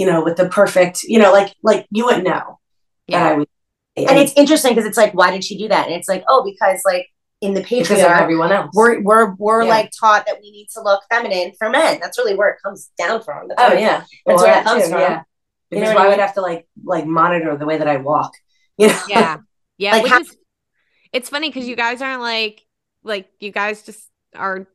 Speaker 4: you know with the perfect you know like like you wouldn't know that i was
Speaker 3: And it's interesting because it's like, why did she do that? And it's like, oh, because like in the patriarchy,
Speaker 4: everyone else
Speaker 3: we're we're we're
Speaker 4: Yeah.
Speaker 3: like taught that we need to look feminine for men. That's really where it comes down from. That's
Speaker 4: oh
Speaker 3: where-
Speaker 4: yeah
Speaker 3: That's
Speaker 4: Well,
Speaker 3: where it comes
Speaker 4: too,
Speaker 3: from.
Speaker 4: yeah
Speaker 3: You know
Speaker 4: because
Speaker 3: what I
Speaker 4: why would
Speaker 3: mean?
Speaker 4: Have to like like monitor the way that i walk you know
Speaker 2: Yeah. Yeah.
Speaker 3: Like
Speaker 2: which
Speaker 3: how-
Speaker 2: is it's funny because you guys aren't like like you guys just are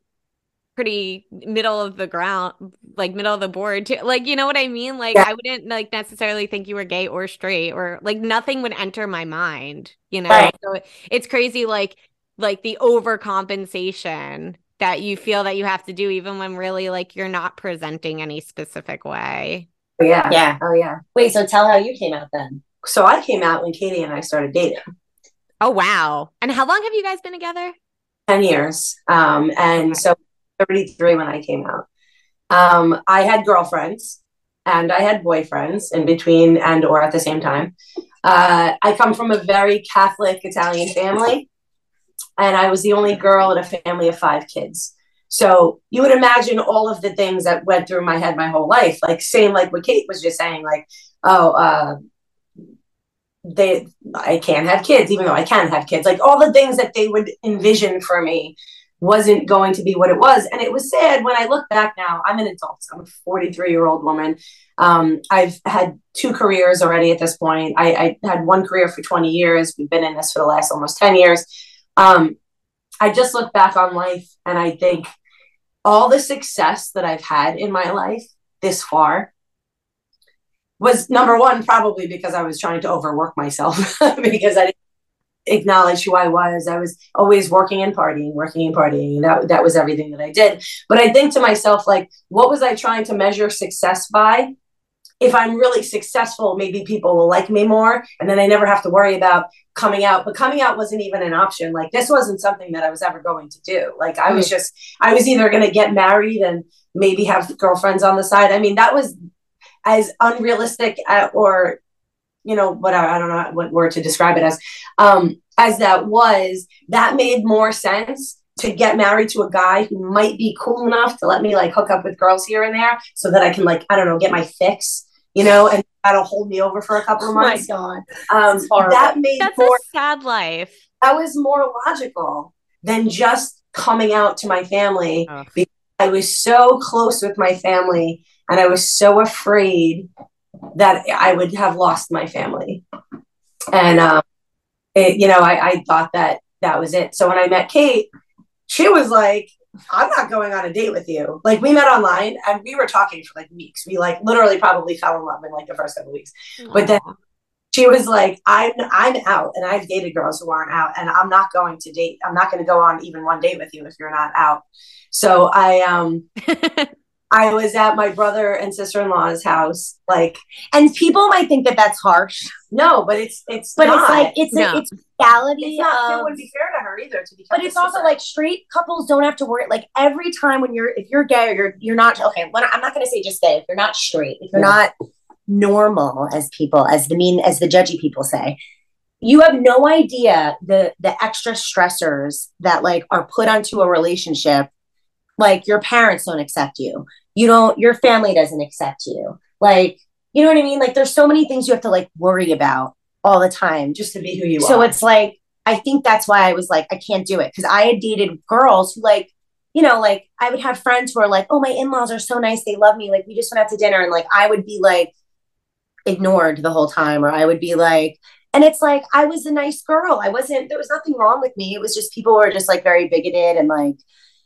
Speaker 2: pretty middle of the ground, like middle of the board too. Like, you know what I mean? Like
Speaker 3: Yeah.
Speaker 2: I wouldn't like necessarily think you were gay or straight or like nothing would enter my mind, you know?
Speaker 3: Right.
Speaker 2: So it's crazy like like the overcompensation that you feel that you have to do even when really like you're not presenting any specific way.
Speaker 4: Oh, yeah.
Speaker 3: Yeah.
Speaker 4: Oh yeah.
Speaker 3: Wait, so tell how you came out then.
Speaker 4: So I came out when Katie and I started dating.
Speaker 2: Oh wow. And how long have you guys been together?
Speaker 4: 10 years. Um, and so 33 when I came out. Um, I had girlfriends and I had boyfriends in between and or at the same time. Uh, I come from a very Catholic Italian family, and I was the only girl in a family of five kids. So you would imagine all of the things that went through my head my whole life, like same like what Kate was just saying, like, oh, uh, they I can't have kids, even though I can have kids. Like all the things that they would envision for me wasn't going to be what it was. And it was sad when I look back now. I'm an adult. I'm a 43 year old woman. Um, I've had two careers already at this point. I, I had one career for 20 years. We've been in this for the last almost 10 years. Um, I just look back on life and I think all the success that I've had in my life this far was number one, probably because I was trying to overwork myself because I didn't acknowledge who I was. I was always working and partying, working and partying. That that was everything that I did. But I think to myself, like, what was I trying to measure success by? If I'm really successful, maybe people will like me more, and then I never have to worry about coming out. But coming out wasn't even an option. Like this wasn't something that I was ever going to do. Like I was just, I was either going to get married and maybe have girlfriends on the side. I mean, that was as unrealistic uh, or you know what I, I don't know what word to describe it as um as that was that made more sense to get married to a guy who might be cool enough to let me like hook up with girls here and there so that I can like I don't know get my fix you know and that'll hold me over for a couple of months My
Speaker 3: god.
Speaker 4: um that made
Speaker 2: That's
Speaker 4: more
Speaker 2: a sad life.
Speaker 4: that was more logical than just coming out to my family
Speaker 2: Ugh.
Speaker 4: because I was so close with my family and I was so afraid that I would have lost my family. And, um, it, you know, I, I thought that that was it. So when I met Kate, she was like, I'm not going on a date with you. Like we met online and we were talking for like weeks. We like literally probably fell in love in like the first couple weeks But then- she was like i'm i'm out and i've dated girls who aren't out and i'm not going to date i'm not going to go on even one date with you if you're not out so i um i was at my brother and sister-in-law's house like
Speaker 3: And people might think that that's harsh,
Speaker 4: no but it's it's
Speaker 3: but
Speaker 4: not.
Speaker 3: it's like it's
Speaker 2: No.
Speaker 3: a, it's reality
Speaker 4: it's not it wouldn't be fair to her either to be
Speaker 3: But it's also like straight couples don't have to worry. Like every time when you're if you're gay or you're you're not okay. When I'm not going to say just gay. If you're not straight, if you're
Speaker 4: Yeah.
Speaker 3: not normal as people as the mean as the judgy people say, you have no idea the the extra stressors that like are put onto a relationship. Like your parents don't accept you. You don't. Your family doesn't accept you. Like you know what I mean. Like there's so many things you have to like worry about all the time.
Speaker 4: just to be who you are.
Speaker 3: So it's like I think that's why I was like, I can't do it because I had dated girls who like you know, like I would have friends who are like, oh, my in laws are so nice. They love me. Like, we just went out to dinner. And like, I would be like ignored the whole time, or I would be like, and it's like, I was a nice girl. I wasn't, there was nothing wrong with me. It was just people were just like very bigoted and like,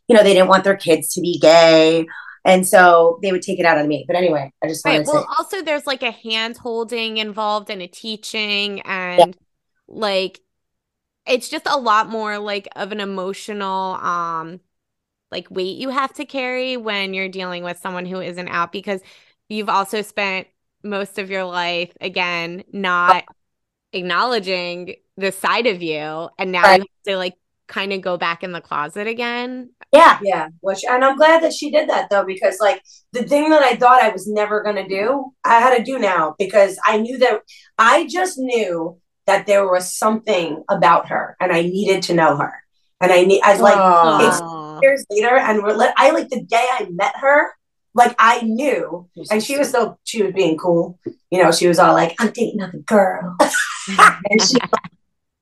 Speaker 3: you know, they didn't want their kids to be gay. And so they would take it out on me. But anyway, I just wanted
Speaker 2: Right. Well,
Speaker 3: say,
Speaker 2: also there's like a hand holding involved and a teaching and like it's just a lot more like of an emotional um like weight you have to carry when you're dealing with someone who isn't out because you've also spent most of your life again not acknowledging the side of you and now
Speaker 3: Right.
Speaker 2: you have to like kind of go back in the closet again.
Speaker 3: yeah,
Speaker 4: Yeah, which and I'm glad that she did that though because like the thing that I thought I was never gonna do, I had to do now because I knew that I just knew that there was something about her and I needed to know her. And I need I like it's years later and we're li- I like the day I met her, like I knew and she was still she was being cool. You know, she was all like, I'm dating another girl. and she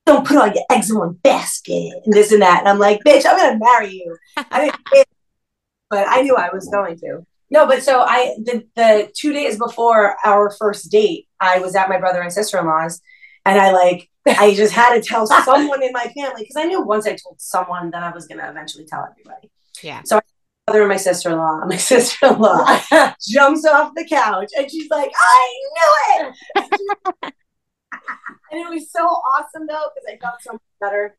Speaker 4: don't put all your eggs in one basket and this and that. And I'm like, bitch, I'm gonna marry you. I didn't but I knew I was going to. No, but so I the the two days before our first date, I was at my brother and sister in law's, and I like I just had to tell someone in my family because I knew once I told someone, that I was gonna eventually tell everybody.
Speaker 2: Yeah.
Speaker 4: So I brother and my sister in law. My sister in law jumps off the couch and she's like, I knew it. And it was so awesome though, because I felt so much better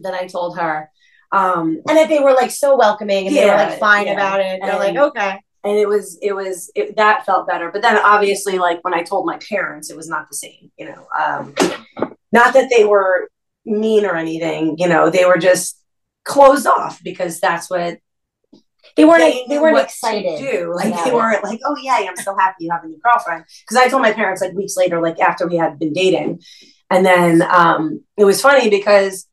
Speaker 4: than I told her. Um,
Speaker 3: and that they were like so welcoming and they were like fine
Speaker 4: yeah.
Speaker 3: about it. They're like, okay.
Speaker 4: and it was it was it, that felt better. But then obviously, like when I told my parents, it was not the same. You know, um, not that they were mean or anything. You know, they were just closed off because that's what
Speaker 3: They weren't
Speaker 4: they,
Speaker 3: they weren't excited.
Speaker 4: do. Like they weren't like, oh yeah, I'm so happy you have a new girlfriend. Because I told my parents like weeks later, like after we had been dating, and then um, it was funny because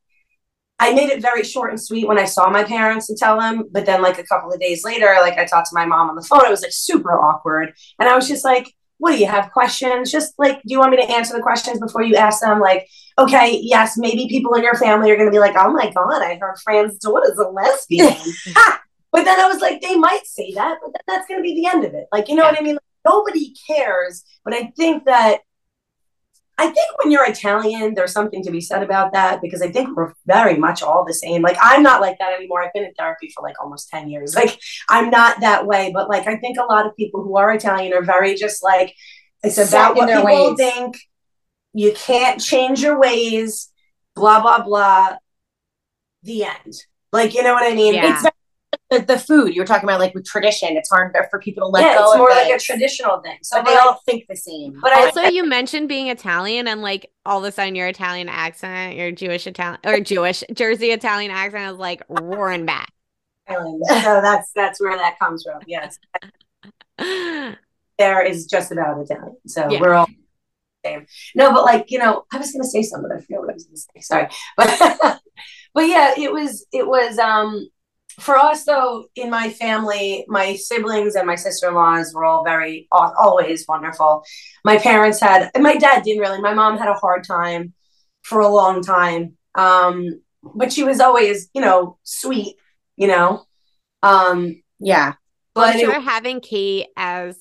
Speaker 4: I made it very short and sweet when I saw my parents to tell them. But then like a couple of days later, like I talked to my mom on the phone. It was like super awkward, and I was just like. What do you have questions? Just like, do you want me to answer the questions before you ask them? Like, okay, yes, maybe people in your family are going to be like, oh my God, I heard Fran's daughter's a lesbian. But then I was like, they might say that, but th- that's going to be the end of it. Like, you know what I mean? Like, nobody cares. But I think that, I think when you're Italian, there's something to be said about that because I think we're very much all the same. Like, I'm not like that anymore. I've been in therapy for like almost 10 years. Like, I'm not that way. But like, I think a lot of people who are Italian are very just like, it's about what people
Speaker 3: ways.
Speaker 4: think. You can't change your ways, blah, blah, blah. The end. Like, you know what I mean?
Speaker 2: Yeah.
Speaker 3: It's very- the, the food you were talking about, like with tradition. It's hard for people to let
Speaker 4: yeah,
Speaker 3: go.
Speaker 4: it's
Speaker 3: of
Speaker 4: more like a traditional thing. So
Speaker 3: but they
Speaker 4: but
Speaker 3: all think the same.
Speaker 4: But I
Speaker 2: Also, you mentioned being Italian and like all of a sudden your Italian accent, your Jewish Italian or Jewish Jersey Italian accent is like roaring back.
Speaker 4: So that's that's where that comes from. Yes, there is just about Italian. So
Speaker 2: Yeah.
Speaker 4: we're all the same. No, but like you know, I was gonna say something. I forget what I was gonna say. Sorry, but but yeah, it was it was um for us though in my family, my siblings and my sister in laws were all very always wonderful. My parents had, and my dad didn't really. My mom had a hard time for a long time. Um, but she was always, you know, sweet, you know. Um,
Speaker 3: yeah.
Speaker 4: but
Speaker 2: I'm
Speaker 4: it-
Speaker 2: having Kate as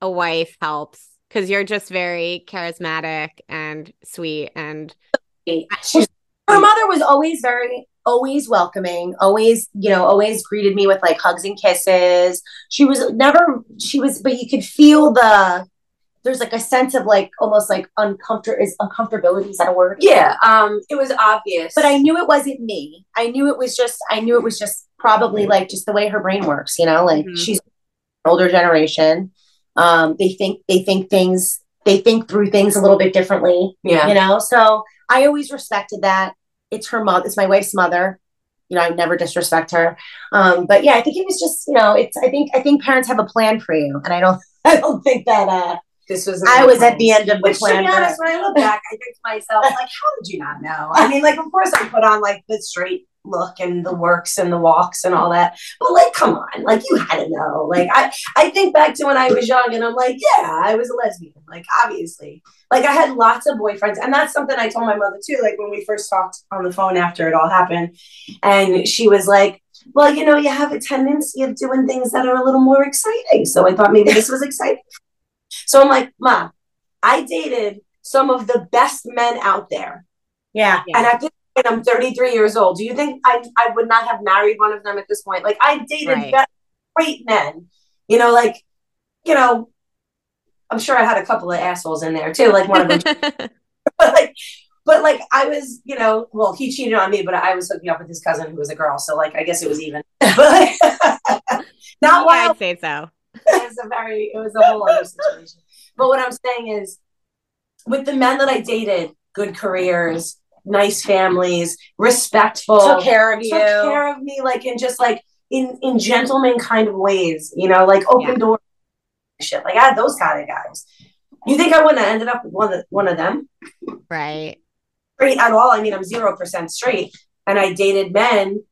Speaker 2: a wife helps because you're just very charismatic and sweet and
Speaker 4: she's
Speaker 3: Her mother was always very, always welcoming, always, you know, always greeted me with like hugs and kisses. She was never, she was, but you could feel the, there's like a sense of like almost like uncomfortable, is uncomfortability, is that a word?
Speaker 4: yeah, um, it was obvious.
Speaker 3: But I knew it wasn't me. I knew it was just, I knew it was just probably like just the way her brain works, you know, like
Speaker 2: Mhm.
Speaker 3: she's an older generation. Um, they think, they think things, they think through things a little bit differently
Speaker 4: yeah,
Speaker 3: you know so i always respected that it's her mother it's my wife's mother you know i never disrespect her um but yeah i think it was just you know it's i think i think parents have a plan for you and i don't i don't think that uh
Speaker 4: this was.
Speaker 3: i was at the end of the
Speaker 4: Which, to
Speaker 3: plan
Speaker 4: be
Speaker 3: for-
Speaker 4: honest, when I look back, I think to myself, like, how did you not know? I mean, like, of course, I put on like the straight look and the works and the walks and all that, but like, come on, like, you had to know. Like, I, I think back to when I was young, and I'm like, yeah, I was a lesbian. Like, obviously, like, I had lots of boyfriends, and that's something I told my mother too. Like, when we first talked on the phone after it all happened, and she was like. well, you know, you have a tendency of doing things that are a little more exciting. So I thought maybe this was exciting. So I'm like, Ma, I dated some of the best men out there.
Speaker 3: Yeah.
Speaker 2: Yeah.
Speaker 4: And at this point, I'm 33 years old. Do you think I, I would not have married one of them at this point? Like, I dated
Speaker 2: Right.
Speaker 4: great men, you know, like, you know, I'm sure I had a couple of assholes in there too. Like, one of them but like but like I was, you know, well, he cheated on me, but I was hooking up with his cousin who was a girl, so like I guess it was even. but like, not
Speaker 2: yeah,
Speaker 4: while
Speaker 2: I'd say so.
Speaker 4: it was a very it was a whole other situation. But what I'm saying is with the men that I dated, good careers, nice families, respectful,
Speaker 3: Took care of you.
Speaker 4: took care of me like in just like in in gentleman kind of ways, you know, like open
Speaker 2: Yeah.
Speaker 4: door shit. Like I had those kind of guys. You think I wouldn't have ended up with one of one of them?
Speaker 2: Right.
Speaker 4: straight at all. I mean, I'm zero percent straight, and I dated men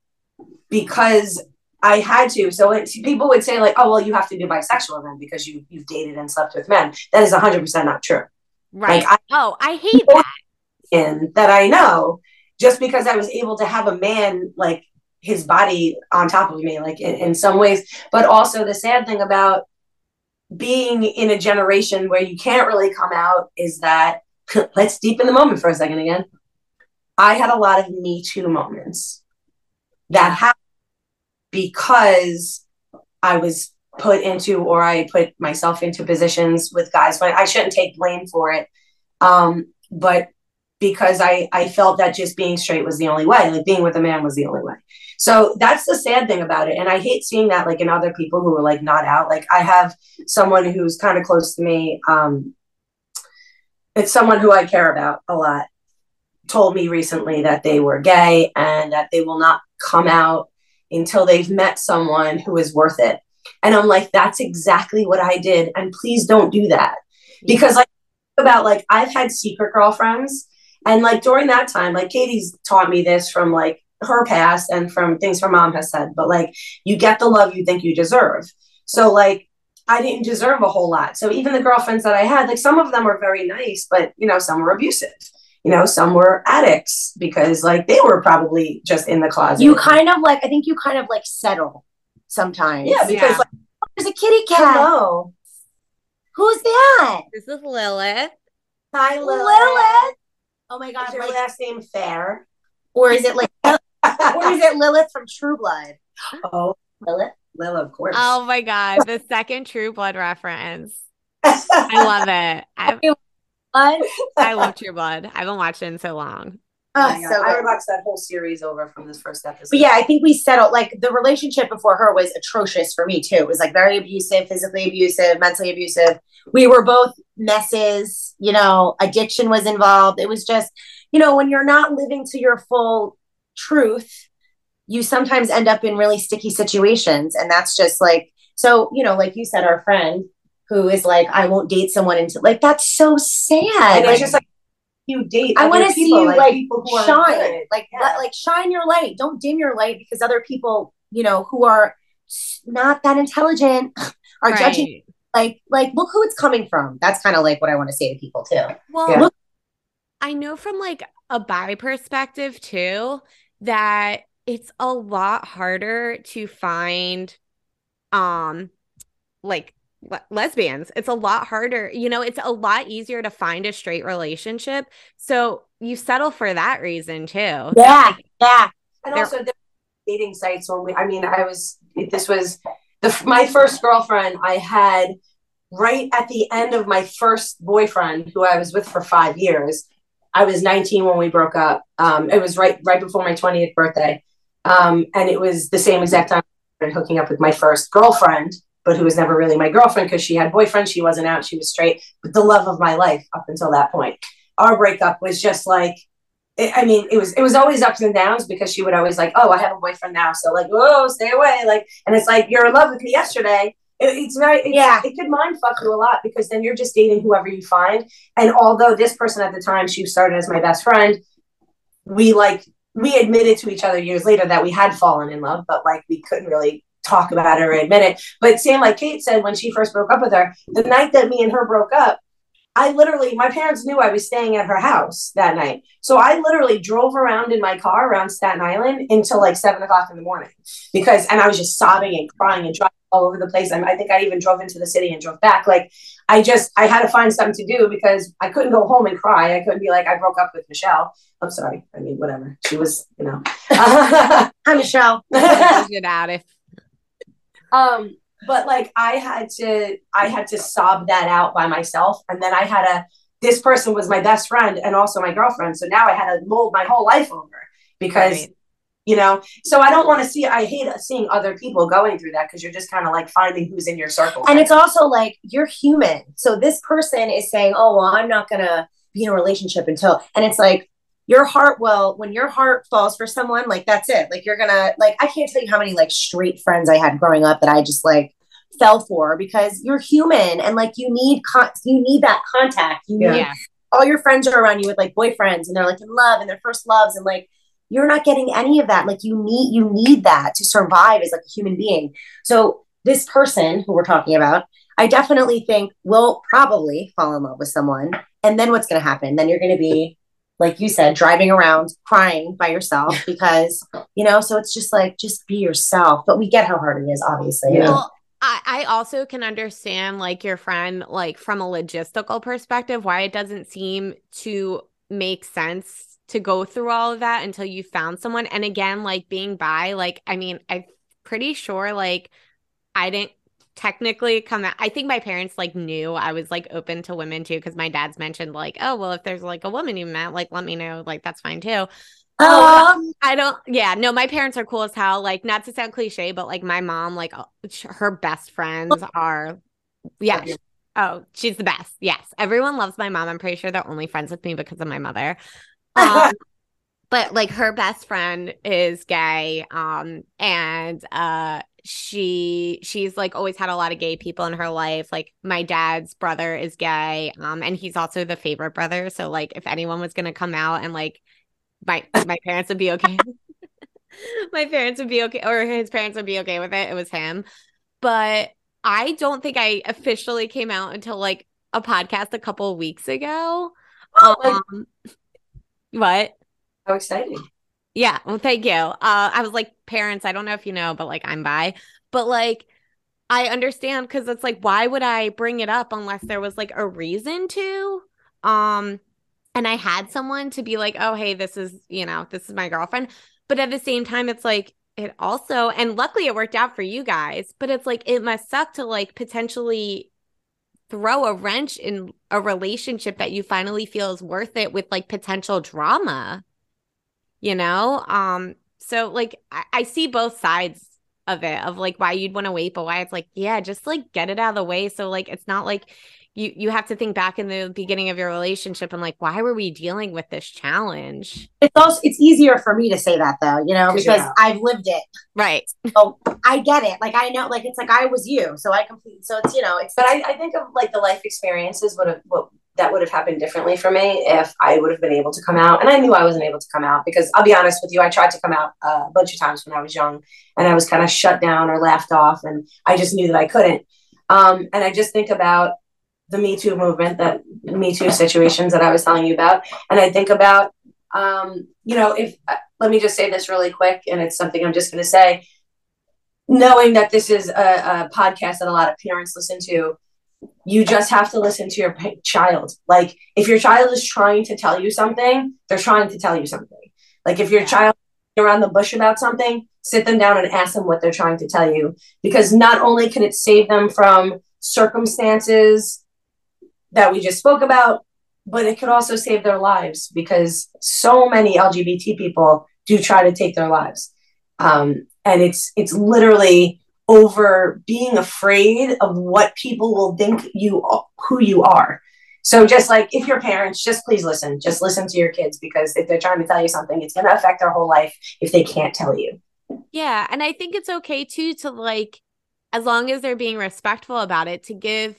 Speaker 4: because I had to. So it, people would say like, "Oh, well, you have to be bisexual then because you you've dated and slept with men." That is 100 percent not true.
Speaker 2: Right.
Speaker 4: Like I
Speaker 2: oh, I hate that.
Speaker 4: In that I know just because I was able to have a man like his body on top of me, like in, in some ways, but also the sad thing about being in a generation where you can't really come out is that let's deepen the moment for a second again. I had a lot of Me Too moments that happened because I was put into or I put myself into positions with guys, but I shouldn't take blame for it. Um, but because I, I felt that just being straight was the only way, like being with a man was the only way. So that's the sad thing about it. And I hate seeing that like in other people who are like not out. Like I have someone who's kind of close to me. Um, it's someone who I care about a lot. Told me recently that they were gay and that they will not come out until they've met someone who is worth it. And I'm like, that's exactly what I did. And please don't do that. Because like about like I've had secret girlfriends and like during that time, like Katie's taught me this from like her past and from things her mom has said, but like you get the love you think you deserve. So like I didn't deserve a whole lot. So even the girlfriends that I had, like some of them were very nice, but you know, some were abusive. You know, some were addicts because like they were probably just in the closet.
Speaker 3: You kind of like, I think you kind of like settle sometimes.
Speaker 4: yeah, because
Speaker 2: Yeah.
Speaker 4: like oh,
Speaker 3: There's a kitty cat.
Speaker 4: hello.
Speaker 3: Who's that?
Speaker 2: This is Lilith.
Speaker 4: Hi Lilith.
Speaker 3: Lilith. Oh my god!
Speaker 4: Is your
Speaker 3: Like,
Speaker 4: last name Fair?
Speaker 3: or is it like, or is it Lilith from True Blood?
Speaker 4: Oh,
Speaker 3: Lilith.
Speaker 4: Lilith, of course.
Speaker 2: Oh my god, the second True Blood reference. I love it. I,
Speaker 3: Blood.
Speaker 2: I love True Blood. I haven't watched it in so long.
Speaker 3: Oh,
Speaker 4: Oh
Speaker 3: so
Speaker 4: I
Speaker 3: good.
Speaker 4: watched that whole series over from this first episode.
Speaker 3: But yeah, I think we settled like the relationship before her was atrocious for me too. It was like very abusive, physically abusive, mentally abusive. We were both messes, you know, addiction was involved. It was just, you know, when you're not living to your full truth, you sometimes end up in really sticky situations. And that's just like, so, you know, like you said, our friend who is like, I won't date someone until like that's so sad.
Speaker 4: and
Speaker 3: Like,
Speaker 4: it's just like you date.
Speaker 3: I want to see you like,
Speaker 4: people who are
Speaker 3: shine, like
Speaker 4: Yeah.
Speaker 3: let, like shine your light. Don't dim your light because other people, you know, who are not that intelligent are judging. Like, like look who it's coming from. That's kind of like what I want to say to people too.
Speaker 2: Well,
Speaker 4: Yeah.
Speaker 2: I know from like a bi perspective too that it's a lot harder to find um like le- lesbians. It's a lot harder. You know, it's a lot easier to find a straight relationship. So you settle for that reason too.
Speaker 3: Yeah, yeah.
Speaker 4: And
Speaker 2: There-
Speaker 4: also there were dating sites when we I mean I was this was the my first girlfriend I had right at the end of my first boyfriend who I was with for 5 years. I was 19 when we broke up. Um it was right right before my 20th birthday. Um and it was the same exact time I started hooking up with my first girlfriend but who was never really my girlfriend because she had boyfriend, she wasn't out, she was straight, but the love of my life up until that point. Our breakup was just like it, I mean, it was it was always ups and downs because she would always like, oh, I have a boyfriend now, so like, whoa, stay away, like, and it's like you're in love with me yesterday. It, it's very, it's,
Speaker 3: Yeah.
Speaker 4: it could mind fuck you a lot because then you're just dating whoever you find. And although this person at the time she started as my best friend, we like we admitted to each other years later that we had fallen in love, but like we couldn't really talk about it or admit it. But same like Kate said when she first broke up with her, the night that me and her broke up, I literally, my parents knew I was staying at her house that night. So I literally drove around in my car around Staten Island until like seven o'clock in the morning because, and I was just sobbing and crying and driving all over the place. I, I think I even drove into the city and drove back. Like I just, I had to find something to do because I couldn't go home and cry. I couldn't be like, I broke up with Michelle. I'm sorry. I mean, whatever. She was, you know.
Speaker 3: Hi, Michelle.
Speaker 2: Get out if
Speaker 4: um but like i had to i had to sob that out by myself and then i had a this person was my best friend and also my girlfriend so now i had to mold my whole life over because
Speaker 2: Right.
Speaker 4: you know so i don't want to see i hate seeing other people going through that because you're just kind of like finding who's in your circle
Speaker 3: And it's also like you're human. So this person is saying, "Oh, well, I'm not gonna be in a relationship until," and it's like your heart will when your heart falls for someone, like that's it. Like you're gonna like I can't tell you how many like straight friends I had growing up that I just like fell for because you're human and like you need con- you need that contact. You
Speaker 4: Yeah.
Speaker 3: need all your friends are around you with like boyfriends and they're like in love and their first loves and like you're not getting any of that like you need you need that to survive as like a human being so this person who we're talking about i definitely think will probably fall in love with someone and then what's going to happen then you're going to be like you said driving around crying by yourself because you know so it's just like just be yourself but we get how hard it is obviously
Speaker 4: Yeah.
Speaker 2: Well, I, I also can understand like your friend, like from a logistical perspective, why it doesn't seem to make sense to go through all of that until you found someone. And again, like being bi, like I mean, I'm pretty sure like I didn't technically come out. I think my parents like knew I was like open to women too, because my dad's mentioned like, oh well, if there's like a woman you met, like let me know, like that's fine too.
Speaker 3: Um,
Speaker 2: I don't, yeah, no, my parents are cool as hell. Like, not to sound cliche, but like my mom, like uh, her best friends are, yeah. Oh, she's the best. Yes. Everyone loves my mom. I'm pretty sure they're only friends with me because of my mother. Um, but like her best friend is gay. Um, and, uh, she she's like always had a lot of gay people in her life like my dad's brother is gay um and he's also the favorite brother so like if anyone was going to come out and like my my parents would be okay. my parents would be okay, or his parents would be okay with it. It was him, but I don't think I officially came out until like a podcast a couple of weeks ago.
Speaker 4: Oh, like-
Speaker 2: Um, what?
Speaker 4: how exciting
Speaker 2: Yeah, well, thank you. Uh, I was like, parents, I don't know if you know, but like, I'm bi, but like, I understand because it's like, why would I bring it up unless there was like a reason to? Um, and I had someone to be like, oh, hey, this is, you know, this is my girlfriend. But at the same time, it's like, it also, and luckily it worked out for you guys, but it's like, it must suck to like potentially throw a wrench in a relationship that you finally feel is worth it with like potential drama you know? Um so like I, I see both sides of it of like why you'd want to wait but why it's like yeah just like get it out of the way. So like it's not like you you have to think back in the beginning of your relationship and like why were we dealing with this challenge?
Speaker 3: It's also it's easier for me to say that though you know
Speaker 4: 'Cause
Speaker 3: because
Speaker 4: out.
Speaker 3: i've lived it.
Speaker 2: Right.
Speaker 3: So i get it. Like i know like it's like i was you so i complete so it's you know it's
Speaker 4: but I, I think of like the life experiences what have what that would have happened differently for me if I would have been able to come out. And I knew I wasn't able to come out because I'll be honest with you, I tried to come out uh, a bunch of times when I was young and I was kind of shut down or laughed off and I just knew that I couldn't. Um, and I just think about the Me Too movement, that Me Too situations that I was telling you about. And I think about, um, you know, if uh, let me just say this really quick, and it's something I'm just going to say. Knowing that this is a, a podcast that a lot of parents listen to, you just have to listen to your child. Like if your child is trying to tell you something, they're trying to tell you something. Like if your child is around the bush about something, sit them down and ask them what they're trying to tell you because not only can it save them from circumstances that we just spoke about, but it could also save their lives because so many LGBT people do try to take their lives. Um, and it's it's literally over being afraid of what people will think you who you are. So just like if your parents, just please listen. Just listen to your kids because if they're trying to tell you something, it's going to affect their whole life if they can't tell you.
Speaker 2: yeah and i think it's okay too to like as long as they're being respectful about it to give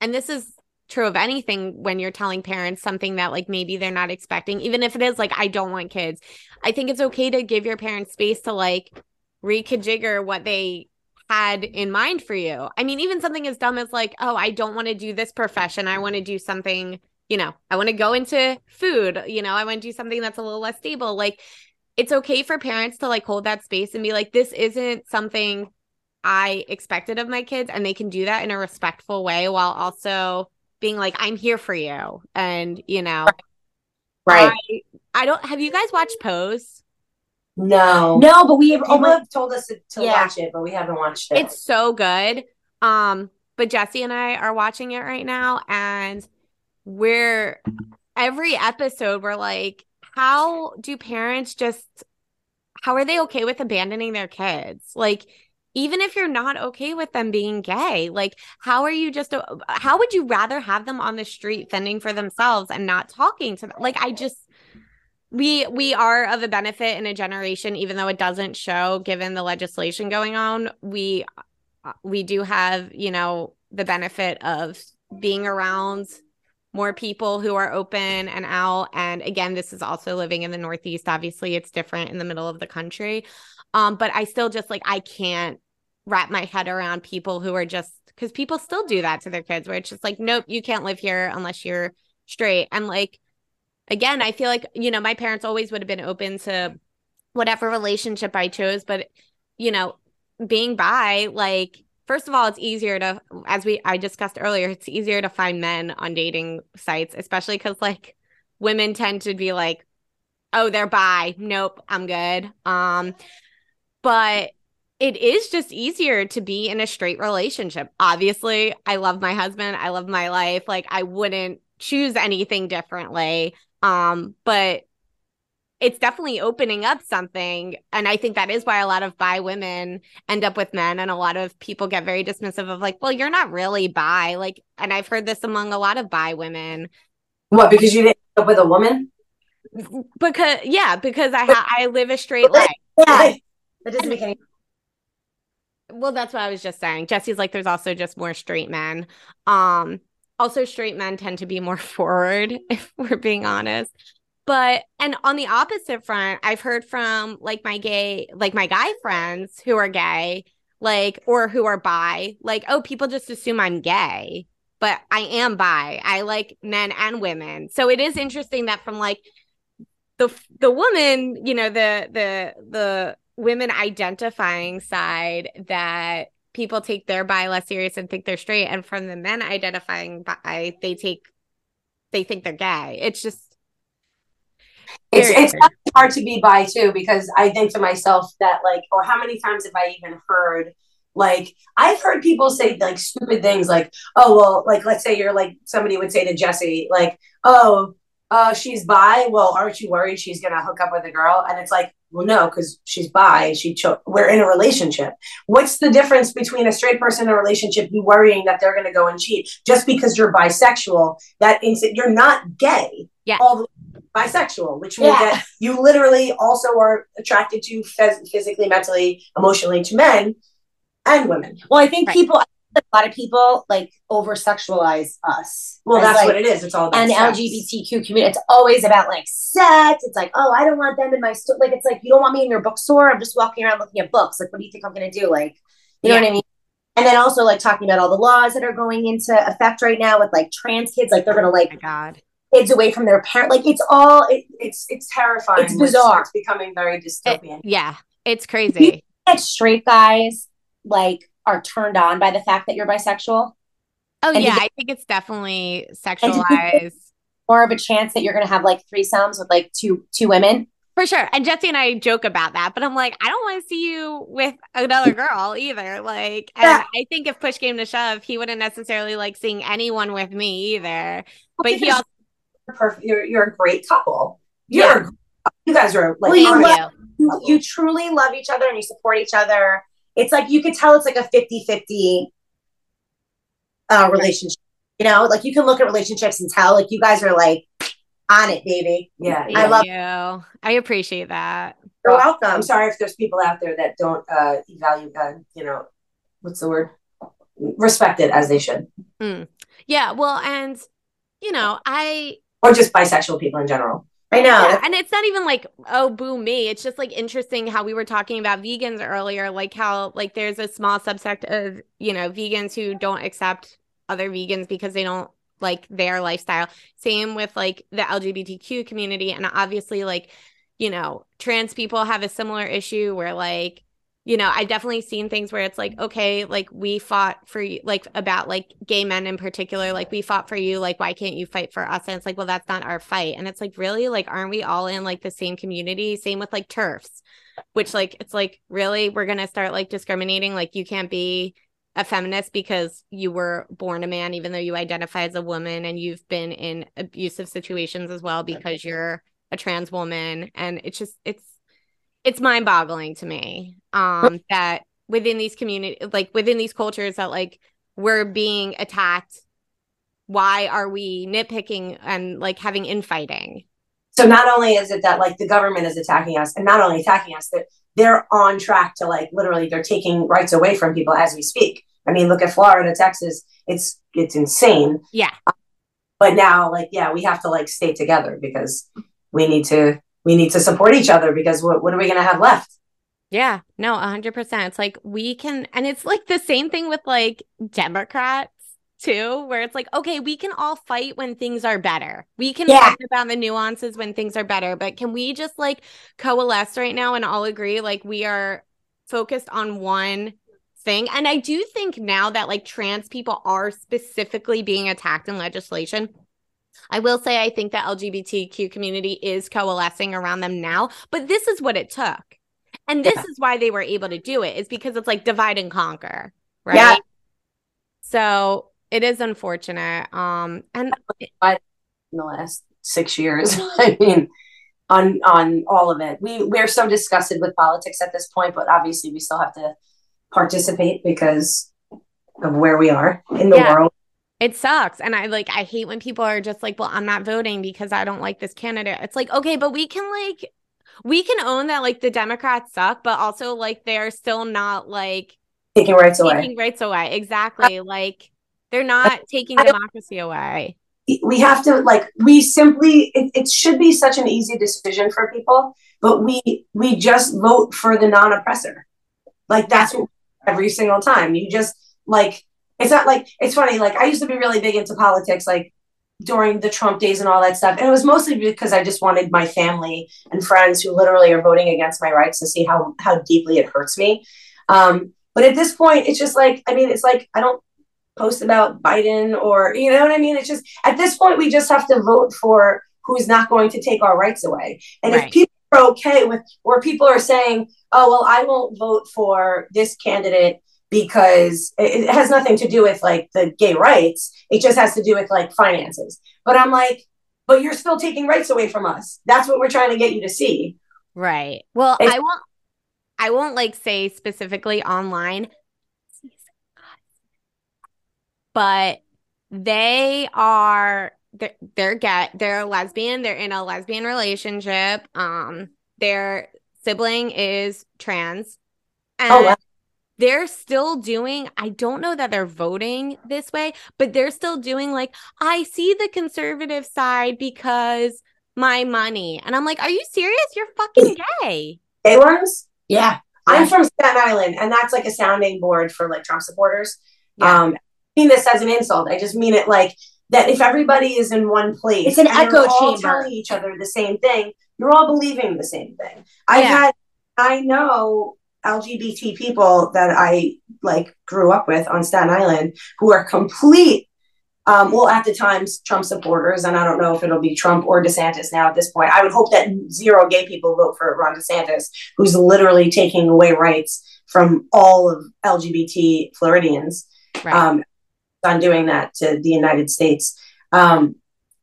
Speaker 2: and this is true of anything when you're telling parents something that like maybe they're not expecting even if it is like i don't want kids i think it's okay to give your parents space to like recajigger what they had in mind for you. I mean, even something as dumb as like, oh, I don't want to do this profession. I want to do something, you know, I want to go into food, you know, I want to do something that's a little less stable. Like, it's okay for parents to like hold that space and be like, this isn't something I expected of my kids. And they can do that in a respectful way while also being like, I'm here for you. And, you know,
Speaker 3: Right.
Speaker 2: I, I don't, have you guys watched Pose?
Speaker 4: No.
Speaker 3: no, but we have
Speaker 4: People
Speaker 3: almost
Speaker 4: told us to, to
Speaker 3: Yeah.
Speaker 4: watch it, but we haven't watched it.
Speaker 2: It's so good. Um, but Jesse and I are watching it right now, and we're every episode we're like, how do parents just how are they okay with abandoning their kids? Like, even if you're not okay with them being gay, like, how are you just how would you rather have them on the street fending for themselves and not talking to them? Like, I just we we are of a benefit in a generation even though it doesn't show given the legislation going on we uh, we do have you know the benefit of being around more people who are open and out. And again this is also living in the northeast. Obviously it's different in the middle of the country. Um but i still just like i can't wrap my head around people who are just because people still do that to their kids where it's just like nope you can't live here unless you're straight. And like again, I feel like, you know, my parents always would have been open to whatever relationship I chose, but you know, being bi, like first of all, it's easier to as we I discussed earlier, it's easier to find men on dating sites, especially cuz like women tend to be like, "Oh, they're bi. Nope, I'm good." Um but it is just easier to be in a straight relationship. Obviously, I love my husband, I love my life. Like I wouldn't choose anything differently. Um, but it's definitely opening up something. And I think that is why a lot of bi women end up with men. And a lot of people get very dismissive of, like, well, you're not really bi. Like, and I've heard this among a lot of bi women.
Speaker 4: what because you didn't end up with a woman?
Speaker 2: Because, yeah, because I, ha- I live a straight life.
Speaker 3: yeah. That doesn't make any
Speaker 2: Well, that's what I was just saying. Jesse's like, there's also just more straight men. Um, also, straight men tend to be more forward, if we're being honest. But and on the opposite front, I've heard from like my gay, like my guy friends who are gay, like or who are bi, like, oh, people just assume I'm gay, but I am bi. I like men and women. So it is interesting that from like the the woman, you know, the the the women identifying side that people take their bi less serious and think they're straight and from the men identifying bi they take they think they're gay it's just
Speaker 4: It's it's hard to be bi too because I think to myself that like, or how many times have I even heard like I've heard people say like stupid things like, oh well, like let's say you're like somebody would say to Jesse like, oh, uh, she's bi. Well, aren't you worried she's gonna hook up with a girl? And it's like, well, no, because she's bi. She cho- we're in a relationship. What's the difference between a straight person in a relationship you worrying that they're gonna go and cheat just because you're bisexual? That ins- you're not gay.
Speaker 2: Yeah.
Speaker 4: All the bisexual, which means
Speaker 3: Yeah.
Speaker 4: that you literally also are attracted to phys- physically, mentally, emotionally to men and women.
Speaker 3: Well, I think
Speaker 2: Right.
Speaker 3: people, a lot of people like over sexualize us.
Speaker 4: Well,
Speaker 3: as,
Speaker 4: that's
Speaker 3: like,
Speaker 4: what it is. It's all about
Speaker 3: And the
Speaker 4: sex.
Speaker 3: LGBTQ community, it's always about like sex. It's like, oh, I don't want them in my store. Like, it's like, you don't want me in your bookstore. I'm just walking around looking at books. Like, what do you think I'm going to do? Like, you know what I mean? And then also like talking about all the laws that are going into effect right now with like trans kids. Like, they're going to
Speaker 2: oh my
Speaker 3: like
Speaker 2: god
Speaker 3: kids away from their parent. Like, it's all, it,
Speaker 4: It's it's terrifying.
Speaker 3: It's bizarre.
Speaker 4: It's, becoming very dystopian.
Speaker 2: yeah it's crazy
Speaker 3: like straight guys like are turned on by the fact that you're bisexual.
Speaker 2: oh
Speaker 3: And
Speaker 2: yeah
Speaker 3: to
Speaker 2: i think it's definitely sexualized
Speaker 3: More of a chance that you're going to have like threesomes with like two two women.
Speaker 2: For sure. And Jesse and I joke about that, but I'm like, I don't want to see you with another girl either. Like,
Speaker 3: Yeah.
Speaker 2: I think if push came to shove, he wouldn't necessarily like seeing anyone with me either. But he also,
Speaker 4: You're perfect. You're, you're a great couple. You're
Speaker 2: Yeah.
Speaker 4: you guys are like
Speaker 3: Well, you love- You, you truly love each other and you support each other. It's like you could tell it's like a 50 50 uh, relationship. You know, like you can look at relationships and tell like you guys are like on it, baby.
Speaker 4: yeah.
Speaker 3: I love-
Speaker 2: you. I appreciate that.
Speaker 3: You're
Speaker 4: Well,
Speaker 3: welcome.
Speaker 4: I'm sorry if there's people out there that don't uh value uh, you know, what's the word? Respect it as they should.
Speaker 2: Yeah. Well, and, you know, I,
Speaker 4: Or just bisexual people in general.
Speaker 3: I know.
Speaker 2: Yeah, and it's not even like oh boo me. It's just like interesting how we were talking about vegans earlier, like how like there's a small subsect of you know vegans who don't accept other vegans because they don't like their lifestyle. Same with like the LGBTQ community, and obviously like you know trans people have a similar issue where like you know i definitely seen things where it's like okay like we fought for you like about like gay men in particular like we fought for you like why can't you fight for us? And it's like well that's not our fight. And it's like really? Like aren't we all in like the same community? Same with like turfs which like it's like really? We're gonna start like discriminating? Like you can't be a feminist because you were born a man even though you identify as a woman and you've been in abusive situations as well because you're a trans woman. And it's just it's it's mind boggling to me um that within these community like within these cultures that like we're being attacked why are we nitpicking and like having infighting
Speaker 4: So not only is it that like the government is attacking us, and not only attacking us, that they're on track to like literally they're taking rights away from people as we speak. I mean, look at Florida, Texas. It's it's insane.
Speaker 2: Yeah.
Speaker 4: But now, like, yeah, we have to like stay together because we need to we need to support each other because what what are we gonna have left?
Speaker 2: yeah no 100% it's like we can and it's like the same thing with like democrats too where it's like okay we can all fight when things are better we can
Speaker 3: Yeah.
Speaker 2: fight about the nuances when things are better but can we just like coalesce right now and all agree like we are focused on one thing and i do think now that like trans people are specifically being attacked in legislation I will say I think the LGBTQ community is coalescing around them now, but this is what it took. And this
Speaker 4: Yeah.
Speaker 2: is why they were able to do it, is because it's like divide and conquer, right?
Speaker 3: Yeah.
Speaker 2: So it is unfortunate. Um and
Speaker 4: in the last six years. I mean, on on all of it. We we're so disgusted with politics at this point, but obviously we still have to participate because of where we are in the
Speaker 2: Yeah.
Speaker 4: world.
Speaker 2: It sucks. And I like I hate when people are just like, well, I'm not voting because I don't like this candidate. It's like, okay, but we can like we can own that like the Democrats suck, but also like they're still not like
Speaker 4: Taking rights away.
Speaker 2: taking rights away. Exactly. Like they're not taking
Speaker 4: I
Speaker 2: democracy away.
Speaker 4: we have to like we simply it, it should be such an easy decision for people but we we just vote for the non-oppressor like that's what every single time you just like it's not like it's funny like i used to be really big into politics like during the trump days and all that stuff and it was mostly because i just wanted my family and friends who literally are voting against my rights to see how how deeply it hurts me um but at this point it's just like i mean it's like i don't post about Biden or you know what I mean? It's just at this point we just have to vote for who's not going to take our rights away. And
Speaker 2: Right.
Speaker 4: if people are okay with where people are saying, "Oh well, I won't vote for this candidate because it, it has nothing to do with like the gay rights. It just has to do with like finances." But I'm like, "But you're still taking rights away from us. That's what we're trying to get you to see."
Speaker 2: Right. Well,
Speaker 4: It's-
Speaker 2: I won't I won't like say specifically online, but they are they're, they're get they're a lesbian, they're in a lesbian relationship. Um their sibling is trans. And
Speaker 4: Oh, wow.
Speaker 2: They're still doing I don't know that they're voting this way, but they're still doing like I see the conservative side because my money. And I'm like, are you serious? You're fucking gay.
Speaker 4: Gay ones?
Speaker 3: Yeah.
Speaker 4: I'm from Staten Island, and that's like a sounding board for like Trump supporters.
Speaker 2: Yeah.
Speaker 4: Um, I mean this as an insult. I just mean it like that. If everybody is in one place,
Speaker 3: It's an echo
Speaker 4: all
Speaker 3: chamber.
Speaker 4: telling each other the same thing. You're all believing the same thing. I've
Speaker 2: Yeah.
Speaker 4: had, I know LGBT people that I like grew up with on Staten Island who are complete. Um, well, at the times, Trump supporters, and I don't know if it'll be Trump or DeSantis now at this point. I would hope that zero gay people vote for Ron DeSantis, who's literally taking away rights from all of LGBT Floridians
Speaker 2: Right.
Speaker 4: um, on doing that to the United States. Um,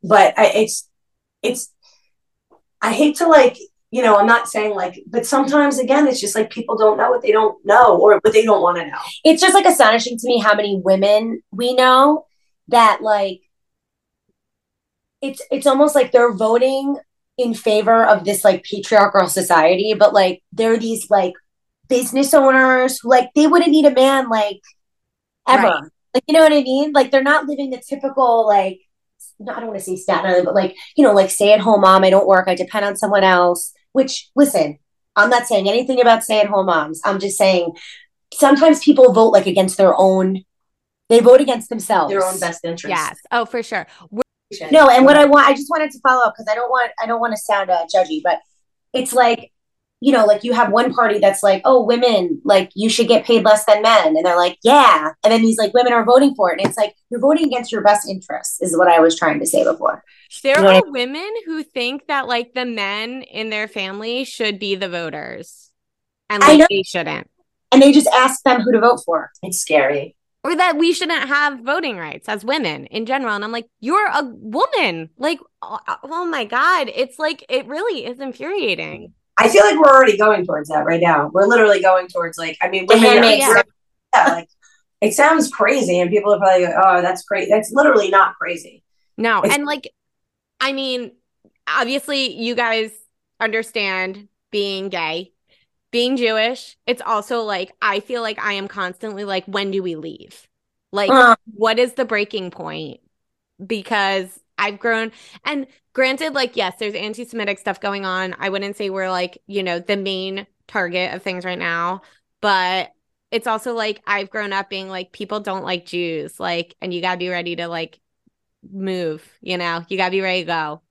Speaker 4: but I, it's it's I hate to like you know I'm not saying like, but sometimes again it's just like people don't know what they don't know or what they don't want to know.
Speaker 3: It's just like astonishing to me how many women we know that like it's it's almost like they're voting in favor of this like patriarchal society, but like they're these like business owners who like they wouldn't need a man like ever.
Speaker 2: Right.
Speaker 3: Like you know what I mean? Like they're not living the typical like I don't want to say Staten Island, but like, you know, like stay at home mom, I don't work, I depend on someone else. Which listen, I'm not saying anything about stay at home moms. I'm just saying sometimes people vote like against their own they vote against themselves.
Speaker 4: Their own best interest.
Speaker 2: Yes. Oh, for sure. We're-
Speaker 3: No, and what I want, I just wanted to follow up because I don't want, I don't want to sound uh, judgy, but it's like, you know, like you have one party that's like, oh, women, like you should get paid less than men, and they're like, yeah, and then these like women are voting for it, and it's like you're voting against your best interests, is what I was trying to say before.
Speaker 2: There
Speaker 3: You know
Speaker 2: are
Speaker 3: what
Speaker 2: women who think that like the men in their family should be the voters and like they shouldn't.
Speaker 3: And they just ask them who to vote for.
Speaker 4: It's scary.
Speaker 2: Or that we shouldn't have voting rights as women in general. And I'm like, you're a woman. Like, oh, oh my God. It's like, it really is infuriating.
Speaker 4: I feel like we're already going towards that right now. We're literally going towards like I mean,
Speaker 3: The
Speaker 4: women are-
Speaker 3: Handmaid's
Speaker 2: Yeah.
Speaker 4: yeah, like it sounds crazy, and people are probably like, "Oh, that's crazy." That's literally not crazy.
Speaker 2: No.
Speaker 4: It's-
Speaker 2: And like, I mean, obviously, you guys understand being gay, being Jewish. It's also like, I feel like I am constantly like, when do we leave? Like,
Speaker 3: Uh,
Speaker 2: what is the breaking point? Because I've grown and granted, like, yes, there's anti Semitic stuff going on. I wouldn't say we're like, you know, the main target of things right now, but it's also like I've grown up being like, people don't like Jews, like, and you gotta be ready to like move, you know, you gotta be ready to go.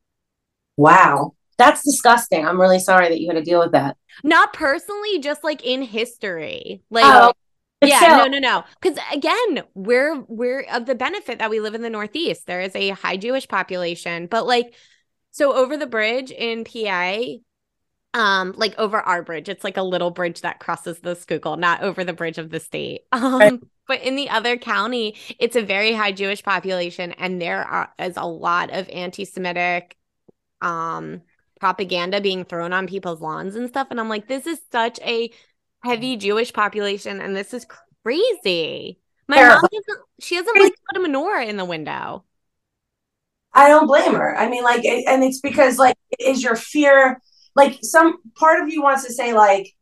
Speaker 4: Wow.
Speaker 3: that's disgusting. I'm really sorry that you had to deal with that.
Speaker 2: Not personally, just like in history. Like,
Speaker 3: Oh, but
Speaker 2: yeah,
Speaker 3: still-
Speaker 2: no, no, no. Because again, we're we're of the benefit that we live in the Northeast. There is a high Jewish population, but like, so over the bridge in PA, um, like over our bridge, it's like a little bridge that crosses the Schuylkill, not over the bridge of the state. Um,
Speaker 3: Right.
Speaker 2: but in the other county, it's a very high Jewish population, and there are, is a lot of anti-Semitic, um, propaganda being thrown on people's lawns and stuff. And I'm like, this is such a heavy Jewish population, and this is crazy. My mom doesn't. She doesn't like to put a menorah in the window.
Speaker 4: I don't blame her. I mean, like, and it's because, like, is your fear, like, some part of you wants to say, like,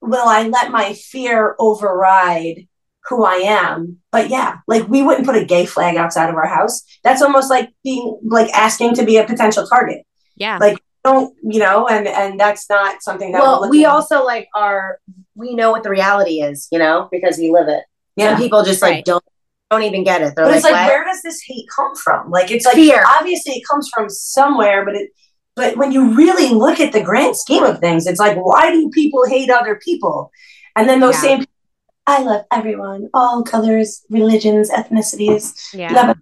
Speaker 4: will I let my fear override who I am? But yeah, like, we wouldn't put a gay flag outside of our house. That's almost like being, like, asking to be a potential target.
Speaker 2: Yeah.
Speaker 4: Like, Don't, you know, and, and that's not something that we're
Speaker 3: well, we
Speaker 4: looking-
Speaker 3: also like are we know what the reality is, you know, because we live it.
Speaker 4: yeah.
Speaker 3: Some people just like don't don't even get it. They're
Speaker 4: But
Speaker 3: like,
Speaker 4: it's like,
Speaker 3: what?
Speaker 4: where does this hate come from? Like, it's like
Speaker 3: Fear.
Speaker 4: obviously it comes from somewhere, but it, but when you really look at the grand scheme of things, it's like, why do people hate other people? And then those
Speaker 2: Yeah.
Speaker 4: same, I love everyone, all colors, religions, ethnicities,
Speaker 2: yeah.
Speaker 4: blah, blah.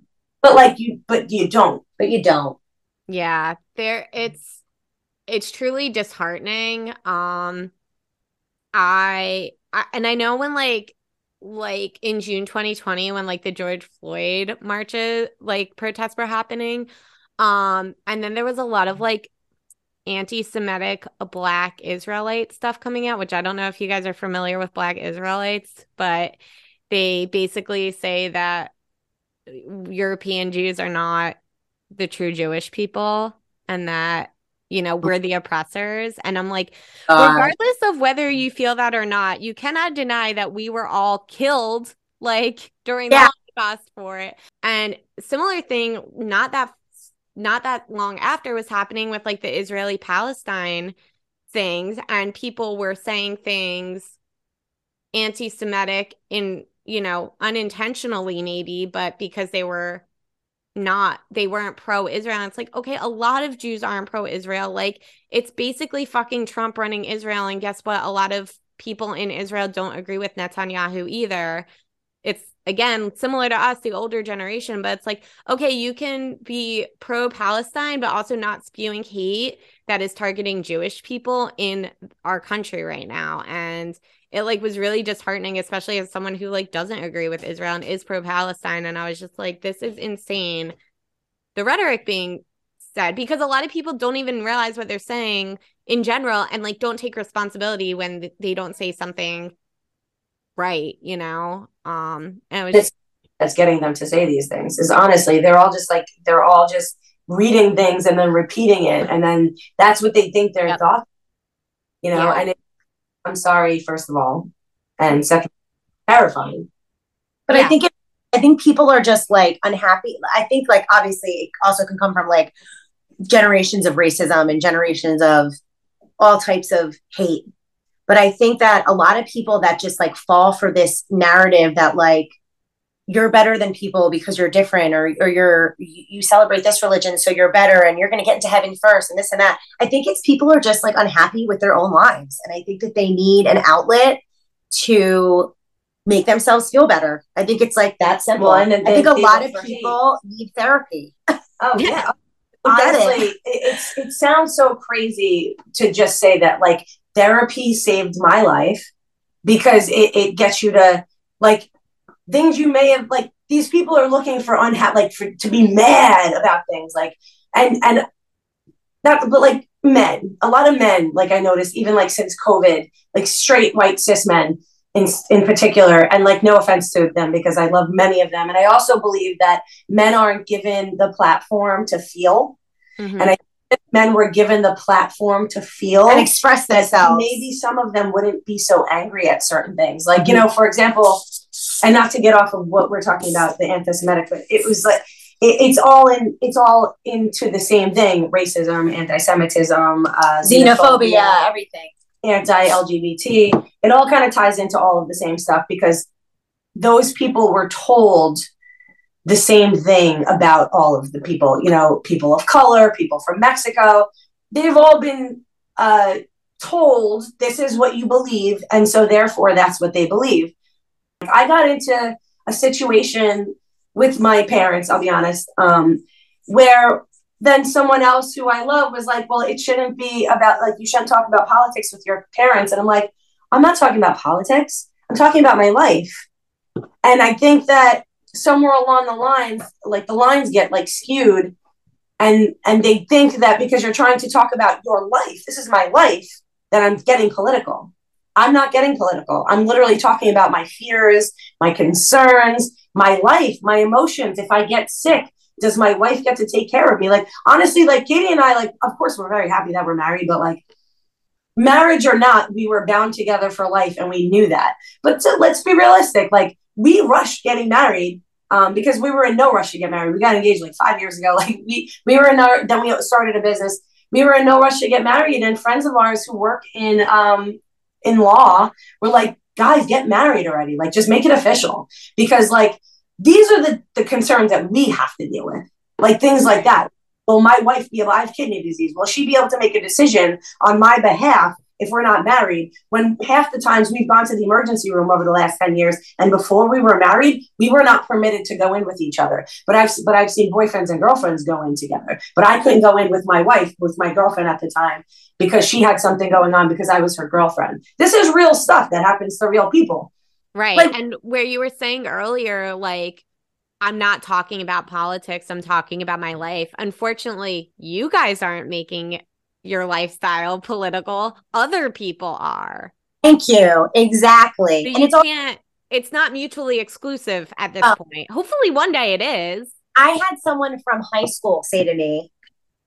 Speaker 4: but like you, but you don't.
Speaker 3: but you don't.
Speaker 2: Yeah, there it's it's truly disheartening. Um I, I and I know when like like in June 2020 when like the George Floyd marches like protests were happening um and then there was a lot of like anti-Semitic black Israelite stuff coming out which I don't know if you guys are familiar with black Israelites but they basically say that European Jews are not the true Jewish people and that you know we're the oppressors. And I'm like
Speaker 3: Uh,
Speaker 2: regardless of whether you feel that or not you cannot deny that we were all killed like during
Speaker 3: Yeah.
Speaker 2: the Holocaust for it. And similar thing not that not that long after was happening with like the Israeli Palestine things and people were saying things anti-Semitic in you know unintentionally maybe but because they were not they weren't pro-Israel. It's like, okay, a lot of Jews aren't pro-Israel. Like it's basically fucking Trump running Israel. And guess what? A lot of people in Israel don't agree with Netanyahu either. It's again similar to us, the older generation, but it's like, okay, you can be pro-Palestine, but also not spewing hate that is targeting Jewish people in our country right now. And it like was really disheartening, especially as someone who like doesn't agree with Israel and is pro-Palestine. And I was just like, this is insane. The rhetoric being said because a lot of people don't even realize what they're saying in general and like don't take responsibility when they don't say something right, you know. Um, and it was
Speaker 4: That's, that's getting them to say these things. Is honestly, they're all just like they're all just reading things and then repeating it, and then that's what they think their
Speaker 2: Yep.
Speaker 4: thoughts. You know,
Speaker 2: Yeah.
Speaker 4: and it, I'm sorry, first of all, and second, terrifying.
Speaker 3: But
Speaker 2: Yeah.
Speaker 3: I think it's I think people are just like unhappy. I think like obviously it also can come from like generations of racism and generations of all types of hate. But I think that a lot of people that just like fall for this narrative that like you're better than people because you're different or or you're you celebrate this religion so you're better and you're going to get into heaven first and this and that. I think it's people are just like unhappy with their own lives and I think that they need an outlet to make themselves feel better. I think it's like that simple.
Speaker 4: Well, and then
Speaker 3: I think a lot of
Speaker 4: hate.
Speaker 3: people need therapy.
Speaker 4: Oh yeah. Honestly, it. it's it sounds so crazy to just say that like therapy saved my life because it, it gets you to like things you may have like these people are looking for unha like for to be mad about things like and and that but like men a lot of men like I noticed even like since COVID like straight white cis men in in particular and like no offense to them because I love many of them and I also believe that men aren't given the platform to feel
Speaker 2: Mhm.
Speaker 4: And I- men were given the platform to feel
Speaker 3: and express themselves.
Speaker 4: maybe some of them wouldn't be so angry at certain things. Like, you know, for example, and not to get off of what we're talking about, the anti-Semitic, but it was like it, it's all in it's all into the same thing: racism, anti-Semitism, uh,
Speaker 3: xenophobia, everything.
Speaker 4: anti-LGBT. It all kind of ties into all of the same stuff because those people were told the same thing about all of the people, you know, people of color, people from Mexico. They've all been uh, told this is what you believe, and so therefore that's what they believe. I got into a situation with my parents, I'll be honest, um, where then someone else who I love was like, well, it shouldn't be about, like, you shouldn't talk about politics with your parents. And I'm like, I'm not talking about politics. I'm talking about my life. And I think that somewhere along the lines, like the lines get like skewed and and they think that because you're trying to talk about your life, this is my life, that I'm getting political. I'm not getting political. I'm literally talking about my fears, my concerns, my life, my emotions. If I get sick, does my wife get to take care of me? Like honestly, like Katie and I, like of course we're very happy that we're married, but like marriage or not, we were bound together for life, and we knew that. But let's be realistic. Like we rushed getting married um, because we were in no rush to get married. We got engaged like five years ago. Like we we were in our then we started a business. We were in no rush to get married, and friends of ours who work in um, in law were like, guys, get married already. Like just make it official because like these are the the concerns that we have to deal with. Like things like that. Will my wife be have kidney disease. Will she be able to make a decision on my behalf if we're not married? When half the times we've gone to the emergency room over the last ten years, and before we were married, we were not permitted to go in with each other. But I've but I've seen boyfriends and girlfriends go in together. But I couldn't go in with my wife, with my girlfriend at the time, because she had something going on because I was her girlfriend. This is real stuff that happens to real people.
Speaker 2: Right.
Speaker 3: Like-
Speaker 2: and where you were saying earlier, like, I'm not talking about politics, I'm talking about my life. Unfortunately, you guys aren't making your lifestyle political, other people are.
Speaker 3: Thank you. Exactly.
Speaker 2: So
Speaker 3: And it's
Speaker 2: can't, it's not mutually exclusive at this
Speaker 3: Oh.
Speaker 2: point. Hopefully, one day it is.
Speaker 3: I had someone from high school say to me,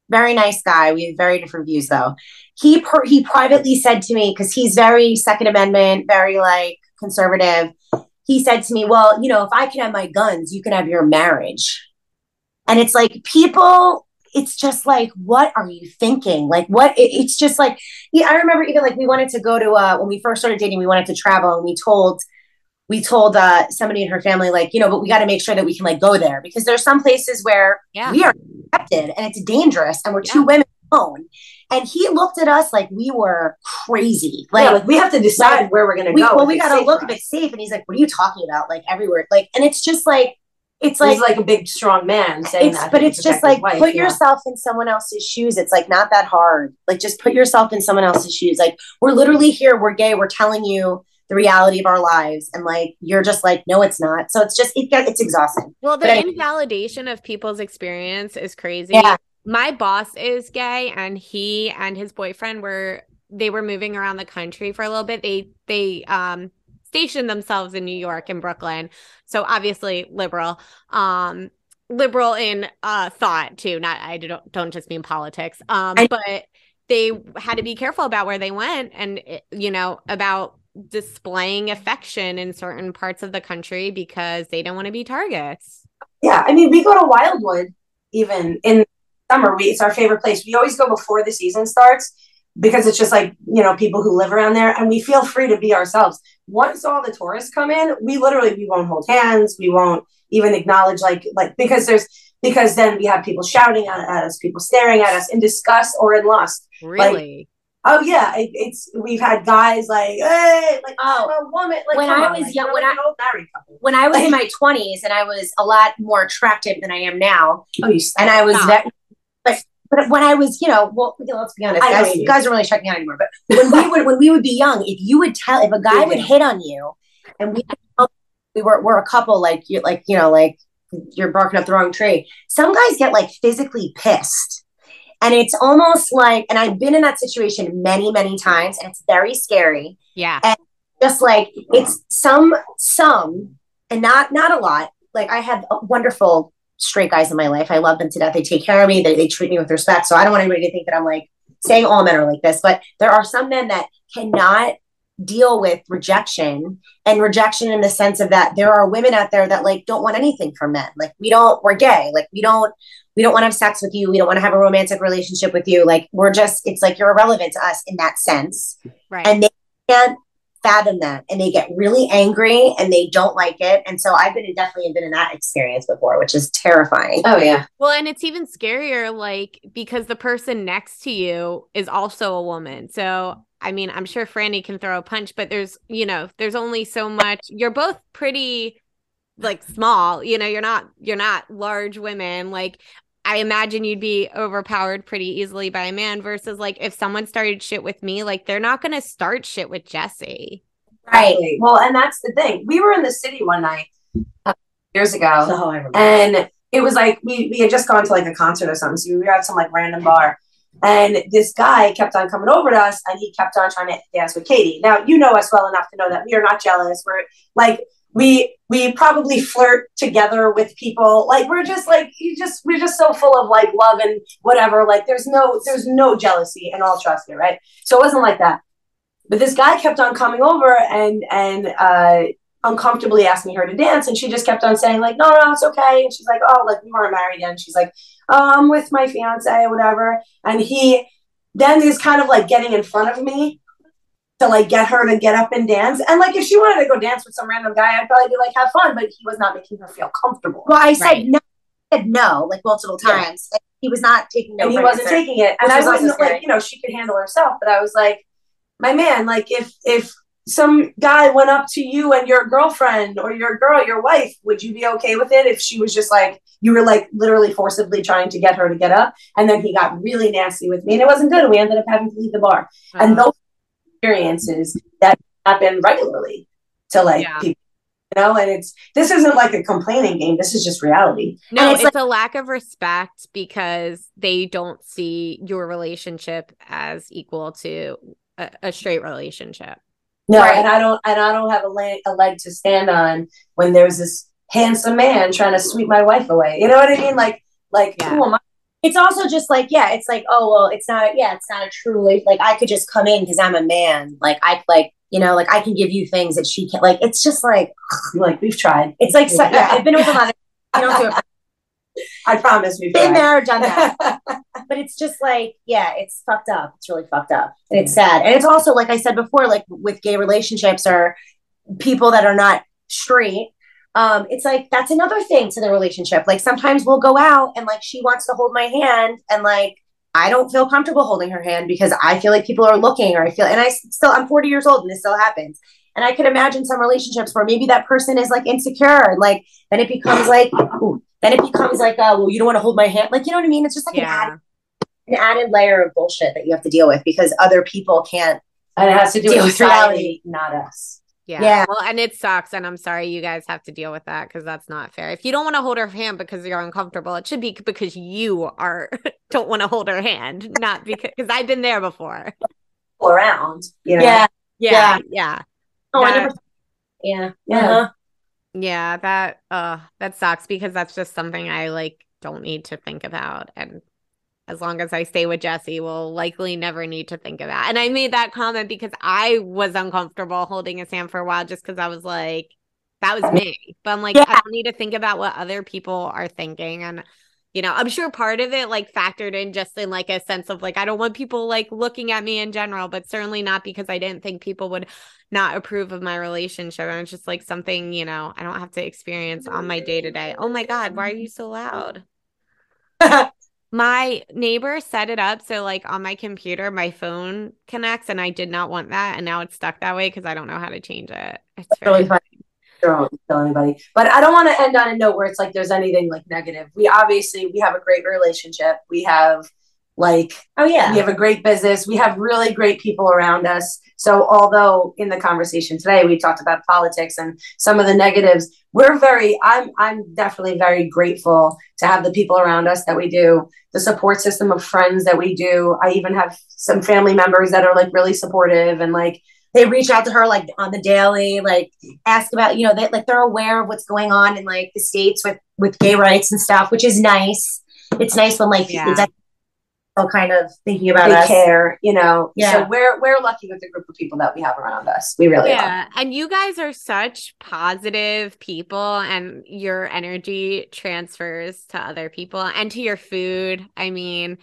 Speaker 3: very nice guy. We have very different views though. He per- he privately said to me because he's very Second Amendment, very like conservative. He said to me, "Well, you know, if I can have my guns, you can have your marriage." And it's like people. It's just like, what are you thinking? Like, what? It, it's just like, yeah. I remember even like we wanted to go to uh, when we first started dating. We wanted to travel, and we told we told uh, somebody in her family like you know but we got to make sure that we can like go there because there's some places where
Speaker 2: Yeah.
Speaker 3: we are accepted and it's dangerous and we're two women alone and he looked at us like we were crazy
Speaker 4: Like,
Speaker 3: like,
Speaker 4: like we have to decide where we're gonna
Speaker 3: we,
Speaker 4: go.
Speaker 3: well we got to look
Speaker 4: for
Speaker 3: if it's safe and he's like what are you talking about like everywhere like and it's just like it's
Speaker 4: He's
Speaker 3: like
Speaker 4: like a big strong man saying
Speaker 3: it's
Speaker 4: that.
Speaker 3: but it's just like
Speaker 4: wife,
Speaker 3: put
Speaker 4: yeah.
Speaker 3: yourself in someone else's shoes it's like not that hard like just put yourself in someone else's shoes like we're literally here we're gay we're telling you the reality of our lives and like you're just like no it's not so it's just it get it's exhausting
Speaker 2: Well, the
Speaker 3: But anyway-
Speaker 2: invalidation of people's experience is crazy.
Speaker 3: Yeah.
Speaker 2: My boss is gay and he and his boyfriend were they were moving around the country for a little bit. They they um stationed themselves in New York and Brooklyn. So obviously liberal. Um liberal in uh thought too. Not I don't don't just mean politics. Um but they had to be careful about where they went and eh, you know about displaying affection in certain parts of the country because they don't want to be targets.
Speaker 4: Yeah, I mean, we go to Wildwood even in summer. We it's our favorite place. We always go before the season starts because it's just like you know people who live around there, and we feel free to be ourselves. Once all the tourists come in, we literally we won't hold hands. We won't even acknowledge like like because there's because then we have people shouting at, at us, people staring at us in disgust or in lust.
Speaker 2: Really?
Speaker 4: Oh yeah, it, it's we've had guys like, hey, like
Speaker 3: Oh.
Speaker 4: I'm a woman. Like
Speaker 3: When I
Speaker 4: on,
Speaker 3: was
Speaker 4: like,
Speaker 3: young-
Speaker 4: you're
Speaker 3: when I-
Speaker 4: an old married
Speaker 3: when I was in my 20s and I was a lot more attractive than I am now,
Speaker 4: Oh, you
Speaker 3: and I was
Speaker 2: Stop.
Speaker 3: Very, but, but when I was, you know, well, let's be honest, guys,
Speaker 4: you.
Speaker 3: guys don't really check me out anymore. But when we would when we would be young, if you would tell if a guy
Speaker 4: They
Speaker 3: would hit on you, and we we were we're a couple like you like you know like you're barking up the wrong tree. Some guys get like physically pissed. And it's almost like, and I've been in that situation many, many times, and it's very scary
Speaker 2: Yeah.
Speaker 3: And just like it's some some and not not a lot like i have a wonderful straight guys in my life. I love them to death. They take care of me. They, they treat me with respect. So i don't want anybody to think that i'm like saying all men are like this but there are some men that cannot deal with rejection and rejection in the sense of that there are women out there that like don't want anything from men. Like we don't we're gay. Like we don't we don't want to have sex with you. We don't want to have a romantic relationship with you. Like we're just it's like you're irrelevant to us in that sense.
Speaker 2: Right.
Speaker 3: and they can't fathom that and they get really angry and they don't like it and so i've been in, definitely been in that experience before which is terrifying
Speaker 4: Oh yeah.
Speaker 2: Well, and it's even scarier, like, because the person next to you is also a woman. So, I mean, I'm sure Franny can throw a punch, but there's, you know, there's only so much. You're both pretty, like, small. You know, you're not, you're not large women. Like, I imagine you'd be overpowered pretty easily by a man versus, like, if someone started shit with me, like, they're not going to start shit with Jesse.
Speaker 3: right
Speaker 4: Well, and that's the thing. We were in the city one night uh, years ago,
Speaker 3: oh
Speaker 4: and it was like we we had just gone to like a concert or something. So we were at some like random bar, and this guy kept on coming over to us, and he kept on trying to dance with Katie. Now you know us well enough to know that we are not jealous. We're like we we probably flirt together with people. Like we're just like you just we're just so full of like love and whatever. Like there's no there's no jealousy and all trust here, right? So it wasn't like that. But this guy kept on coming over and and uh uncomfortably asking her to dance and she just kept on saying like no no it's okay and she's like oh like we weren't married yet and she's like oh, i'm with my fiance or whatever and he then is kind of like getting in front of me to like get her to get up and dance and like if she wanted to go dance with some random guy i'd probably be like have fun but he was not making her feel comfortable
Speaker 3: well i said
Speaker 2: Right.
Speaker 3: no I said no like multiple
Speaker 4: Yeah.
Speaker 3: times and he was not taking no
Speaker 4: and he wasn't
Speaker 3: answer.
Speaker 4: taking it. And I
Speaker 3: was also
Speaker 4: wouldn't
Speaker 3: scary.
Speaker 4: like, you know, she could handle herself, but I was like, my man, like if if some guy went up to you and your girlfriend or your girl, your wife, would you be okay with it if she was just like you were like literally forcibly trying to get her to get up, and then he got really nasty with me, and it wasn't good. And we ended up having to leave the bar, and
Speaker 2: Uh,
Speaker 4: those experiences that happen regularly to like
Speaker 2: Yeah.
Speaker 4: people. You know, and it's this isn't like a complaining game. This is just reality.
Speaker 2: No,
Speaker 3: And
Speaker 2: it's,
Speaker 3: it's
Speaker 2: a lack of respect because they don't see your relationship as equal to a, a straight relationship.
Speaker 4: No,
Speaker 3: Right.
Speaker 4: and I don't, and I don't have a leg, a leg to stand on when there's this handsome man trying to sweep my wife away. You know what I mean? Like, like,
Speaker 2: Yeah.
Speaker 4: who am I?
Speaker 3: It's also just like yeah it's like oh well it's not yeah it's not a true like, like i could just come in because i'm a man. Like i like you know like i can give you things that she can't like it's just like
Speaker 4: Like, we've tried.
Speaker 3: it's like so, yeah i've been with a lot of I don't do it.
Speaker 4: I promise we've
Speaker 3: been there done that. But it's just like yeah it's fucked up. It's really fucked up. And it's sad. And it's also like i said before like with gay relationships or people that are not straight um it's like that's another thing to the relationship like sometimes we'll go out and like she wants to hold my hand and like i don't feel comfortable holding her hand because i feel like people are looking or i feel and I still i'm 40 years old and this still happens and i could imagine some relationships where maybe that person is like insecure and like then it becomes like ooh, then it becomes like uh well you don't want to hold my hand like you know what i mean it's just like an added an added layer of bullshit that you have to deal with because other people can't.
Speaker 4: and it has to do with
Speaker 3: reality.
Speaker 4: not us.
Speaker 2: Yeah.
Speaker 3: Yeah.
Speaker 2: Well, and it sucks. And I'm sorry you guys have to deal with that because that's not fair. If you don't want to hold her hand because you're uncomfortable, it should be because you are don't want to hold her hand, not because because I've been there before.
Speaker 4: Around, you know?
Speaker 3: Yeah.
Speaker 2: Yeah.
Speaker 3: Yeah.
Speaker 2: Yeah.
Speaker 3: Oh, I never. Yeah.
Speaker 4: Yeah.
Speaker 3: Uh-huh.
Speaker 2: Yeah. That uh that sucks because that's just something I like don't need to think about. And as long as I stay with Jesse, we'll likely never need to think of that. And I made that comment because I was uncomfortable holding a Sam for a while just because I was like, that was me. But I'm like,
Speaker 3: Yeah.
Speaker 2: I don't need to think about what other people are thinking. And you know, I'm sure part of it like factored in just in like a sense of like I don't want people like looking at me in general, but certainly not because I didn't think people would not approve of my relationship. And it's just like something, you know, I don't have to experience on my day to day. Oh my God, why are you so loud? My neighbor set it up so like on my computer my phone connects and I did not want that and now it's stuck that way because I don't know how to change it. It's
Speaker 4: really funny. Won't tell anybody. But I don't want to end on a note where it's like there's anything like negative. We obviously we have a great relationship. We have like
Speaker 3: Oh yeah.
Speaker 4: we have a great business. We have really great people around us. So although in the conversation today we talked about politics and some of the negatives, we're very I'm I'm definitely very grateful to have the people around us that we do, the support system of friends that we do. I even have some family members that are like really supportive and like
Speaker 3: they reach out to her like on the daily, like ask about, you know, they like they're aware of what's going on in like the states with with gay rights and stuff, which is nice. It's nice when like
Speaker 2: Yeah.
Speaker 3: All kind of thinking about
Speaker 4: they
Speaker 3: us.
Speaker 4: care, you know.
Speaker 3: Yeah.
Speaker 4: So we're we're lucky with the group of people that we have around us. We really are.
Speaker 2: yeah and you guys are such positive people and your energy transfers to other people and to your food i mean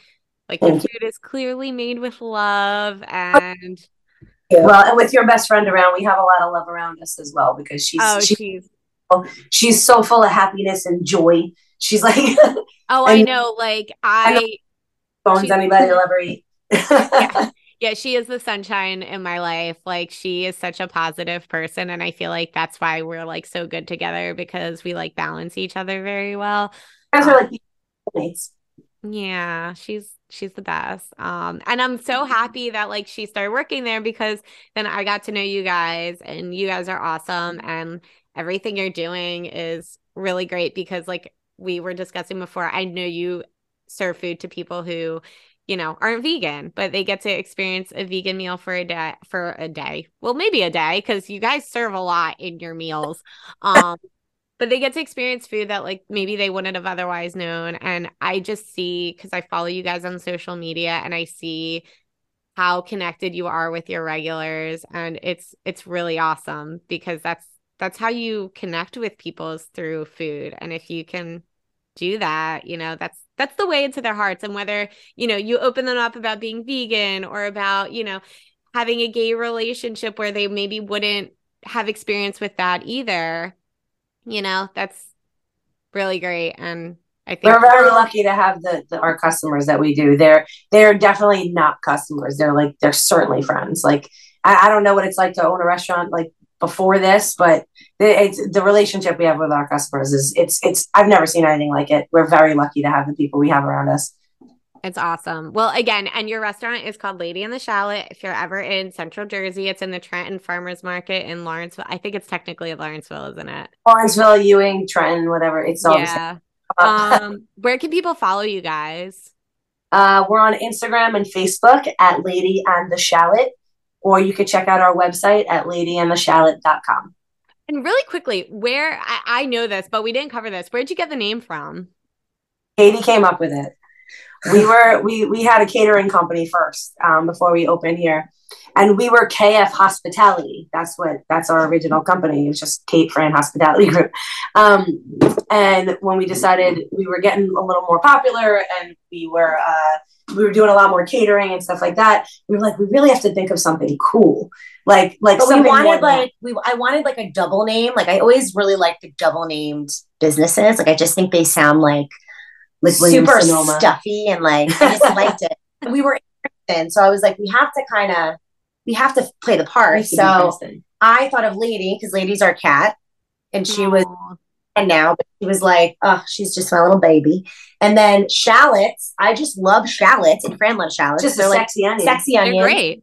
Speaker 2: like your
Speaker 4: Thank
Speaker 2: food is clearly made with love oh, and
Speaker 4: Well, and with your best friend around, we have a lot of love around us as well because she's
Speaker 2: oh
Speaker 4: she,
Speaker 2: she's
Speaker 4: she's so full of happiness and joy. She's like
Speaker 2: oh i know like i She's-
Speaker 4: anybody will ever eat.
Speaker 2: yeah. yeah she is the sunshine in my life like she is such a positive person and i feel like that's why we're like so good together because we like balance each other very well
Speaker 4: guys are like mates.
Speaker 2: Yeah, she's she's the best. Um, and I'm so happy that like she started working there because then I got to know you guys and you guys are awesome and everything you're doing is really great because like we were discussing before, I know you serve food to people who, you know, aren't vegan, but they get to experience a vegan meal for a day for a day. Well, maybe a day because you guys serve a lot in your meals. Um but they get to experience food that like maybe they wouldn't have otherwise known and i just see because i follow you guys on social media and i see how connected you are with your regulars and it's it's really awesome because that's that's how you connect with people is through food and if you can do that you know that's that's the way into their hearts and whether you know you open them up about being vegan or about you know having a gay relationship where they maybe wouldn't have experience with that either you know that's really great and i think
Speaker 4: We're very lucky to have the, the our customers that we do. They're they're definitely not customers. They're like they're certainly friends. Like I, I don't know what it's like to own a restaurant like before this, but the, it's the relationship we have with our customers is it's it's I've never seen anything like it. We're very lucky to have the people we have around us.
Speaker 2: It's awesome. Well, again, and your restaurant is called Lady and the Shallot. If you're ever in Central Jersey, it's in the Trenton Farmers Market in Lawrenceville. I think it's technically Lawrenceville, isn't it?
Speaker 4: Lawrenceville, Ewing, Trenton, whatever. It's all
Speaker 2: yeah. Um, where can people follow you guys?
Speaker 4: Uh, we're on Instagram and Facebook at Lady and the Shallot, or you could check out our website at ladyandtheshallot.com.
Speaker 2: And really quickly, where I, I know this, but we didn't cover this. Where'd you get the name from?
Speaker 4: Katie came up with it. We were we we had a catering company first um, before we opened here, and we were KF Hospitality. That's what that's our original company. It was just Kate Fran Hospitality Group. Um, and when we decided we were getting a little more popular and we were uh, we were doing a lot more catering and stuff like that, we were like, we really have to think of something cool, like like
Speaker 3: But we
Speaker 4: something more
Speaker 3: wanted like we I wanted like a double name. Like I always really like the double named businesses. Like I just think they sound like
Speaker 4: Like Williams
Speaker 3: super
Speaker 4: Sonoma.
Speaker 3: stuffy and like I just liked it. We were in, so I was like, we have to kind of we have to play the part.
Speaker 4: Nice to be
Speaker 3: So I thought of Lady because Lady's our cat, and she was
Speaker 2: Aw.
Speaker 3: And now, but she was like, oh, she's just my little baby. And then shallots, I just love shallots, and Fran loves shallots.
Speaker 4: just a
Speaker 3: They're like
Speaker 4: sexy onion.
Speaker 3: sexy
Speaker 2: They're great.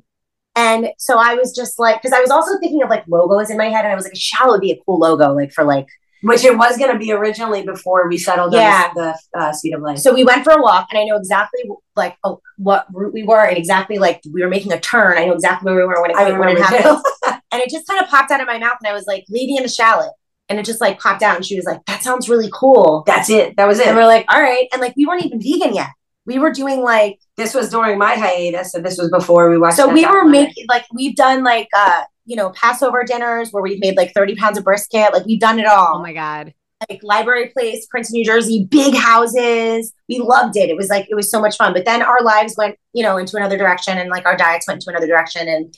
Speaker 3: And so I was just like, because I was also thinking of like logos in my head, and I was like, shallot would be a cool logo, like for like.
Speaker 4: Which it was going to be originally before we settled
Speaker 3: Yeah.
Speaker 4: on the uh, seat of life.
Speaker 3: So we went for a walk, and I know exactly like oh, what route we were, and exactly like we were making a turn. I know exactly where we were when it,
Speaker 4: I
Speaker 3: when it happened, and it just kind of popped out of my mouth, and I was like, "Lady and the Shallot," and it just like popped out, and she was like, "That sounds really cool."
Speaker 4: That's it. That was it.
Speaker 3: And we're like, "All right," and like we weren't even vegan yet. we were doing like
Speaker 4: This was during my hiatus, and this was before we watched.
Speaker 3: so we were making like we've done like uh you know Passover dinners where we've made like 30 pounds of brisket like we've done it all
Speaker 2: Oh my god.
Speaker 3: like Library Place, Princeton, New Jersey, big houses. We loved it. It was like it was so much fun. But then our lives went, you know, into another direction, and like our diets went into another direction, and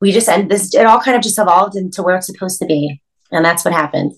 Speaker 3: we just and this it all kind of just evolved into where it's supposed to be, and that's what happened.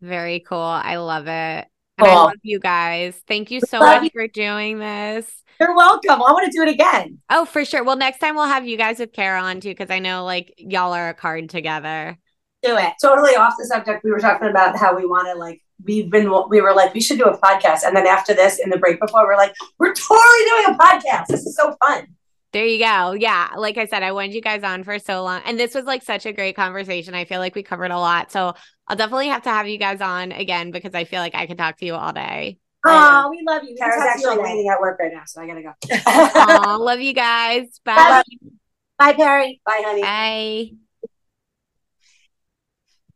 Speaker 2: Very cool. I love it. And I love you guys. Thank you so
Speaker 3: love
Speaker 2: much for doing this.
Speaker 3: You're welcome. I want to do it again.
Speaker 2: Oh, for sure. Well, next time we'll have you guys with Carol on too, because I know like y'all are a card together.
Speaker 3: Do it.
Speaker 4: totally off the subject. We were talking about how we want to like. We've been. We were like, we should do a podcast, and then after this, in the break before, we're like, we're totally doing a podcast. This is so fun.
Speaker 2: There you go. Yeah. Like I said, I wanted you guys on for so long. And this was like such a great conversation. I feel like we covered a lot. So I'll definitely have to have you guys on again because I feel like I could talk to you all day.
Speaker 3: Oh, we love you. We
Speaker 4: Kara's
Speaker 3: talk to you all
Speaker 4: actually waiting at work right now, so I gotta go.
Speaker 2: Aw, love you guys. Bye.
Speaker 3: Bye. Bye, Perri.
Speaker 4: Bye, honey.
Speaker 2: Bye.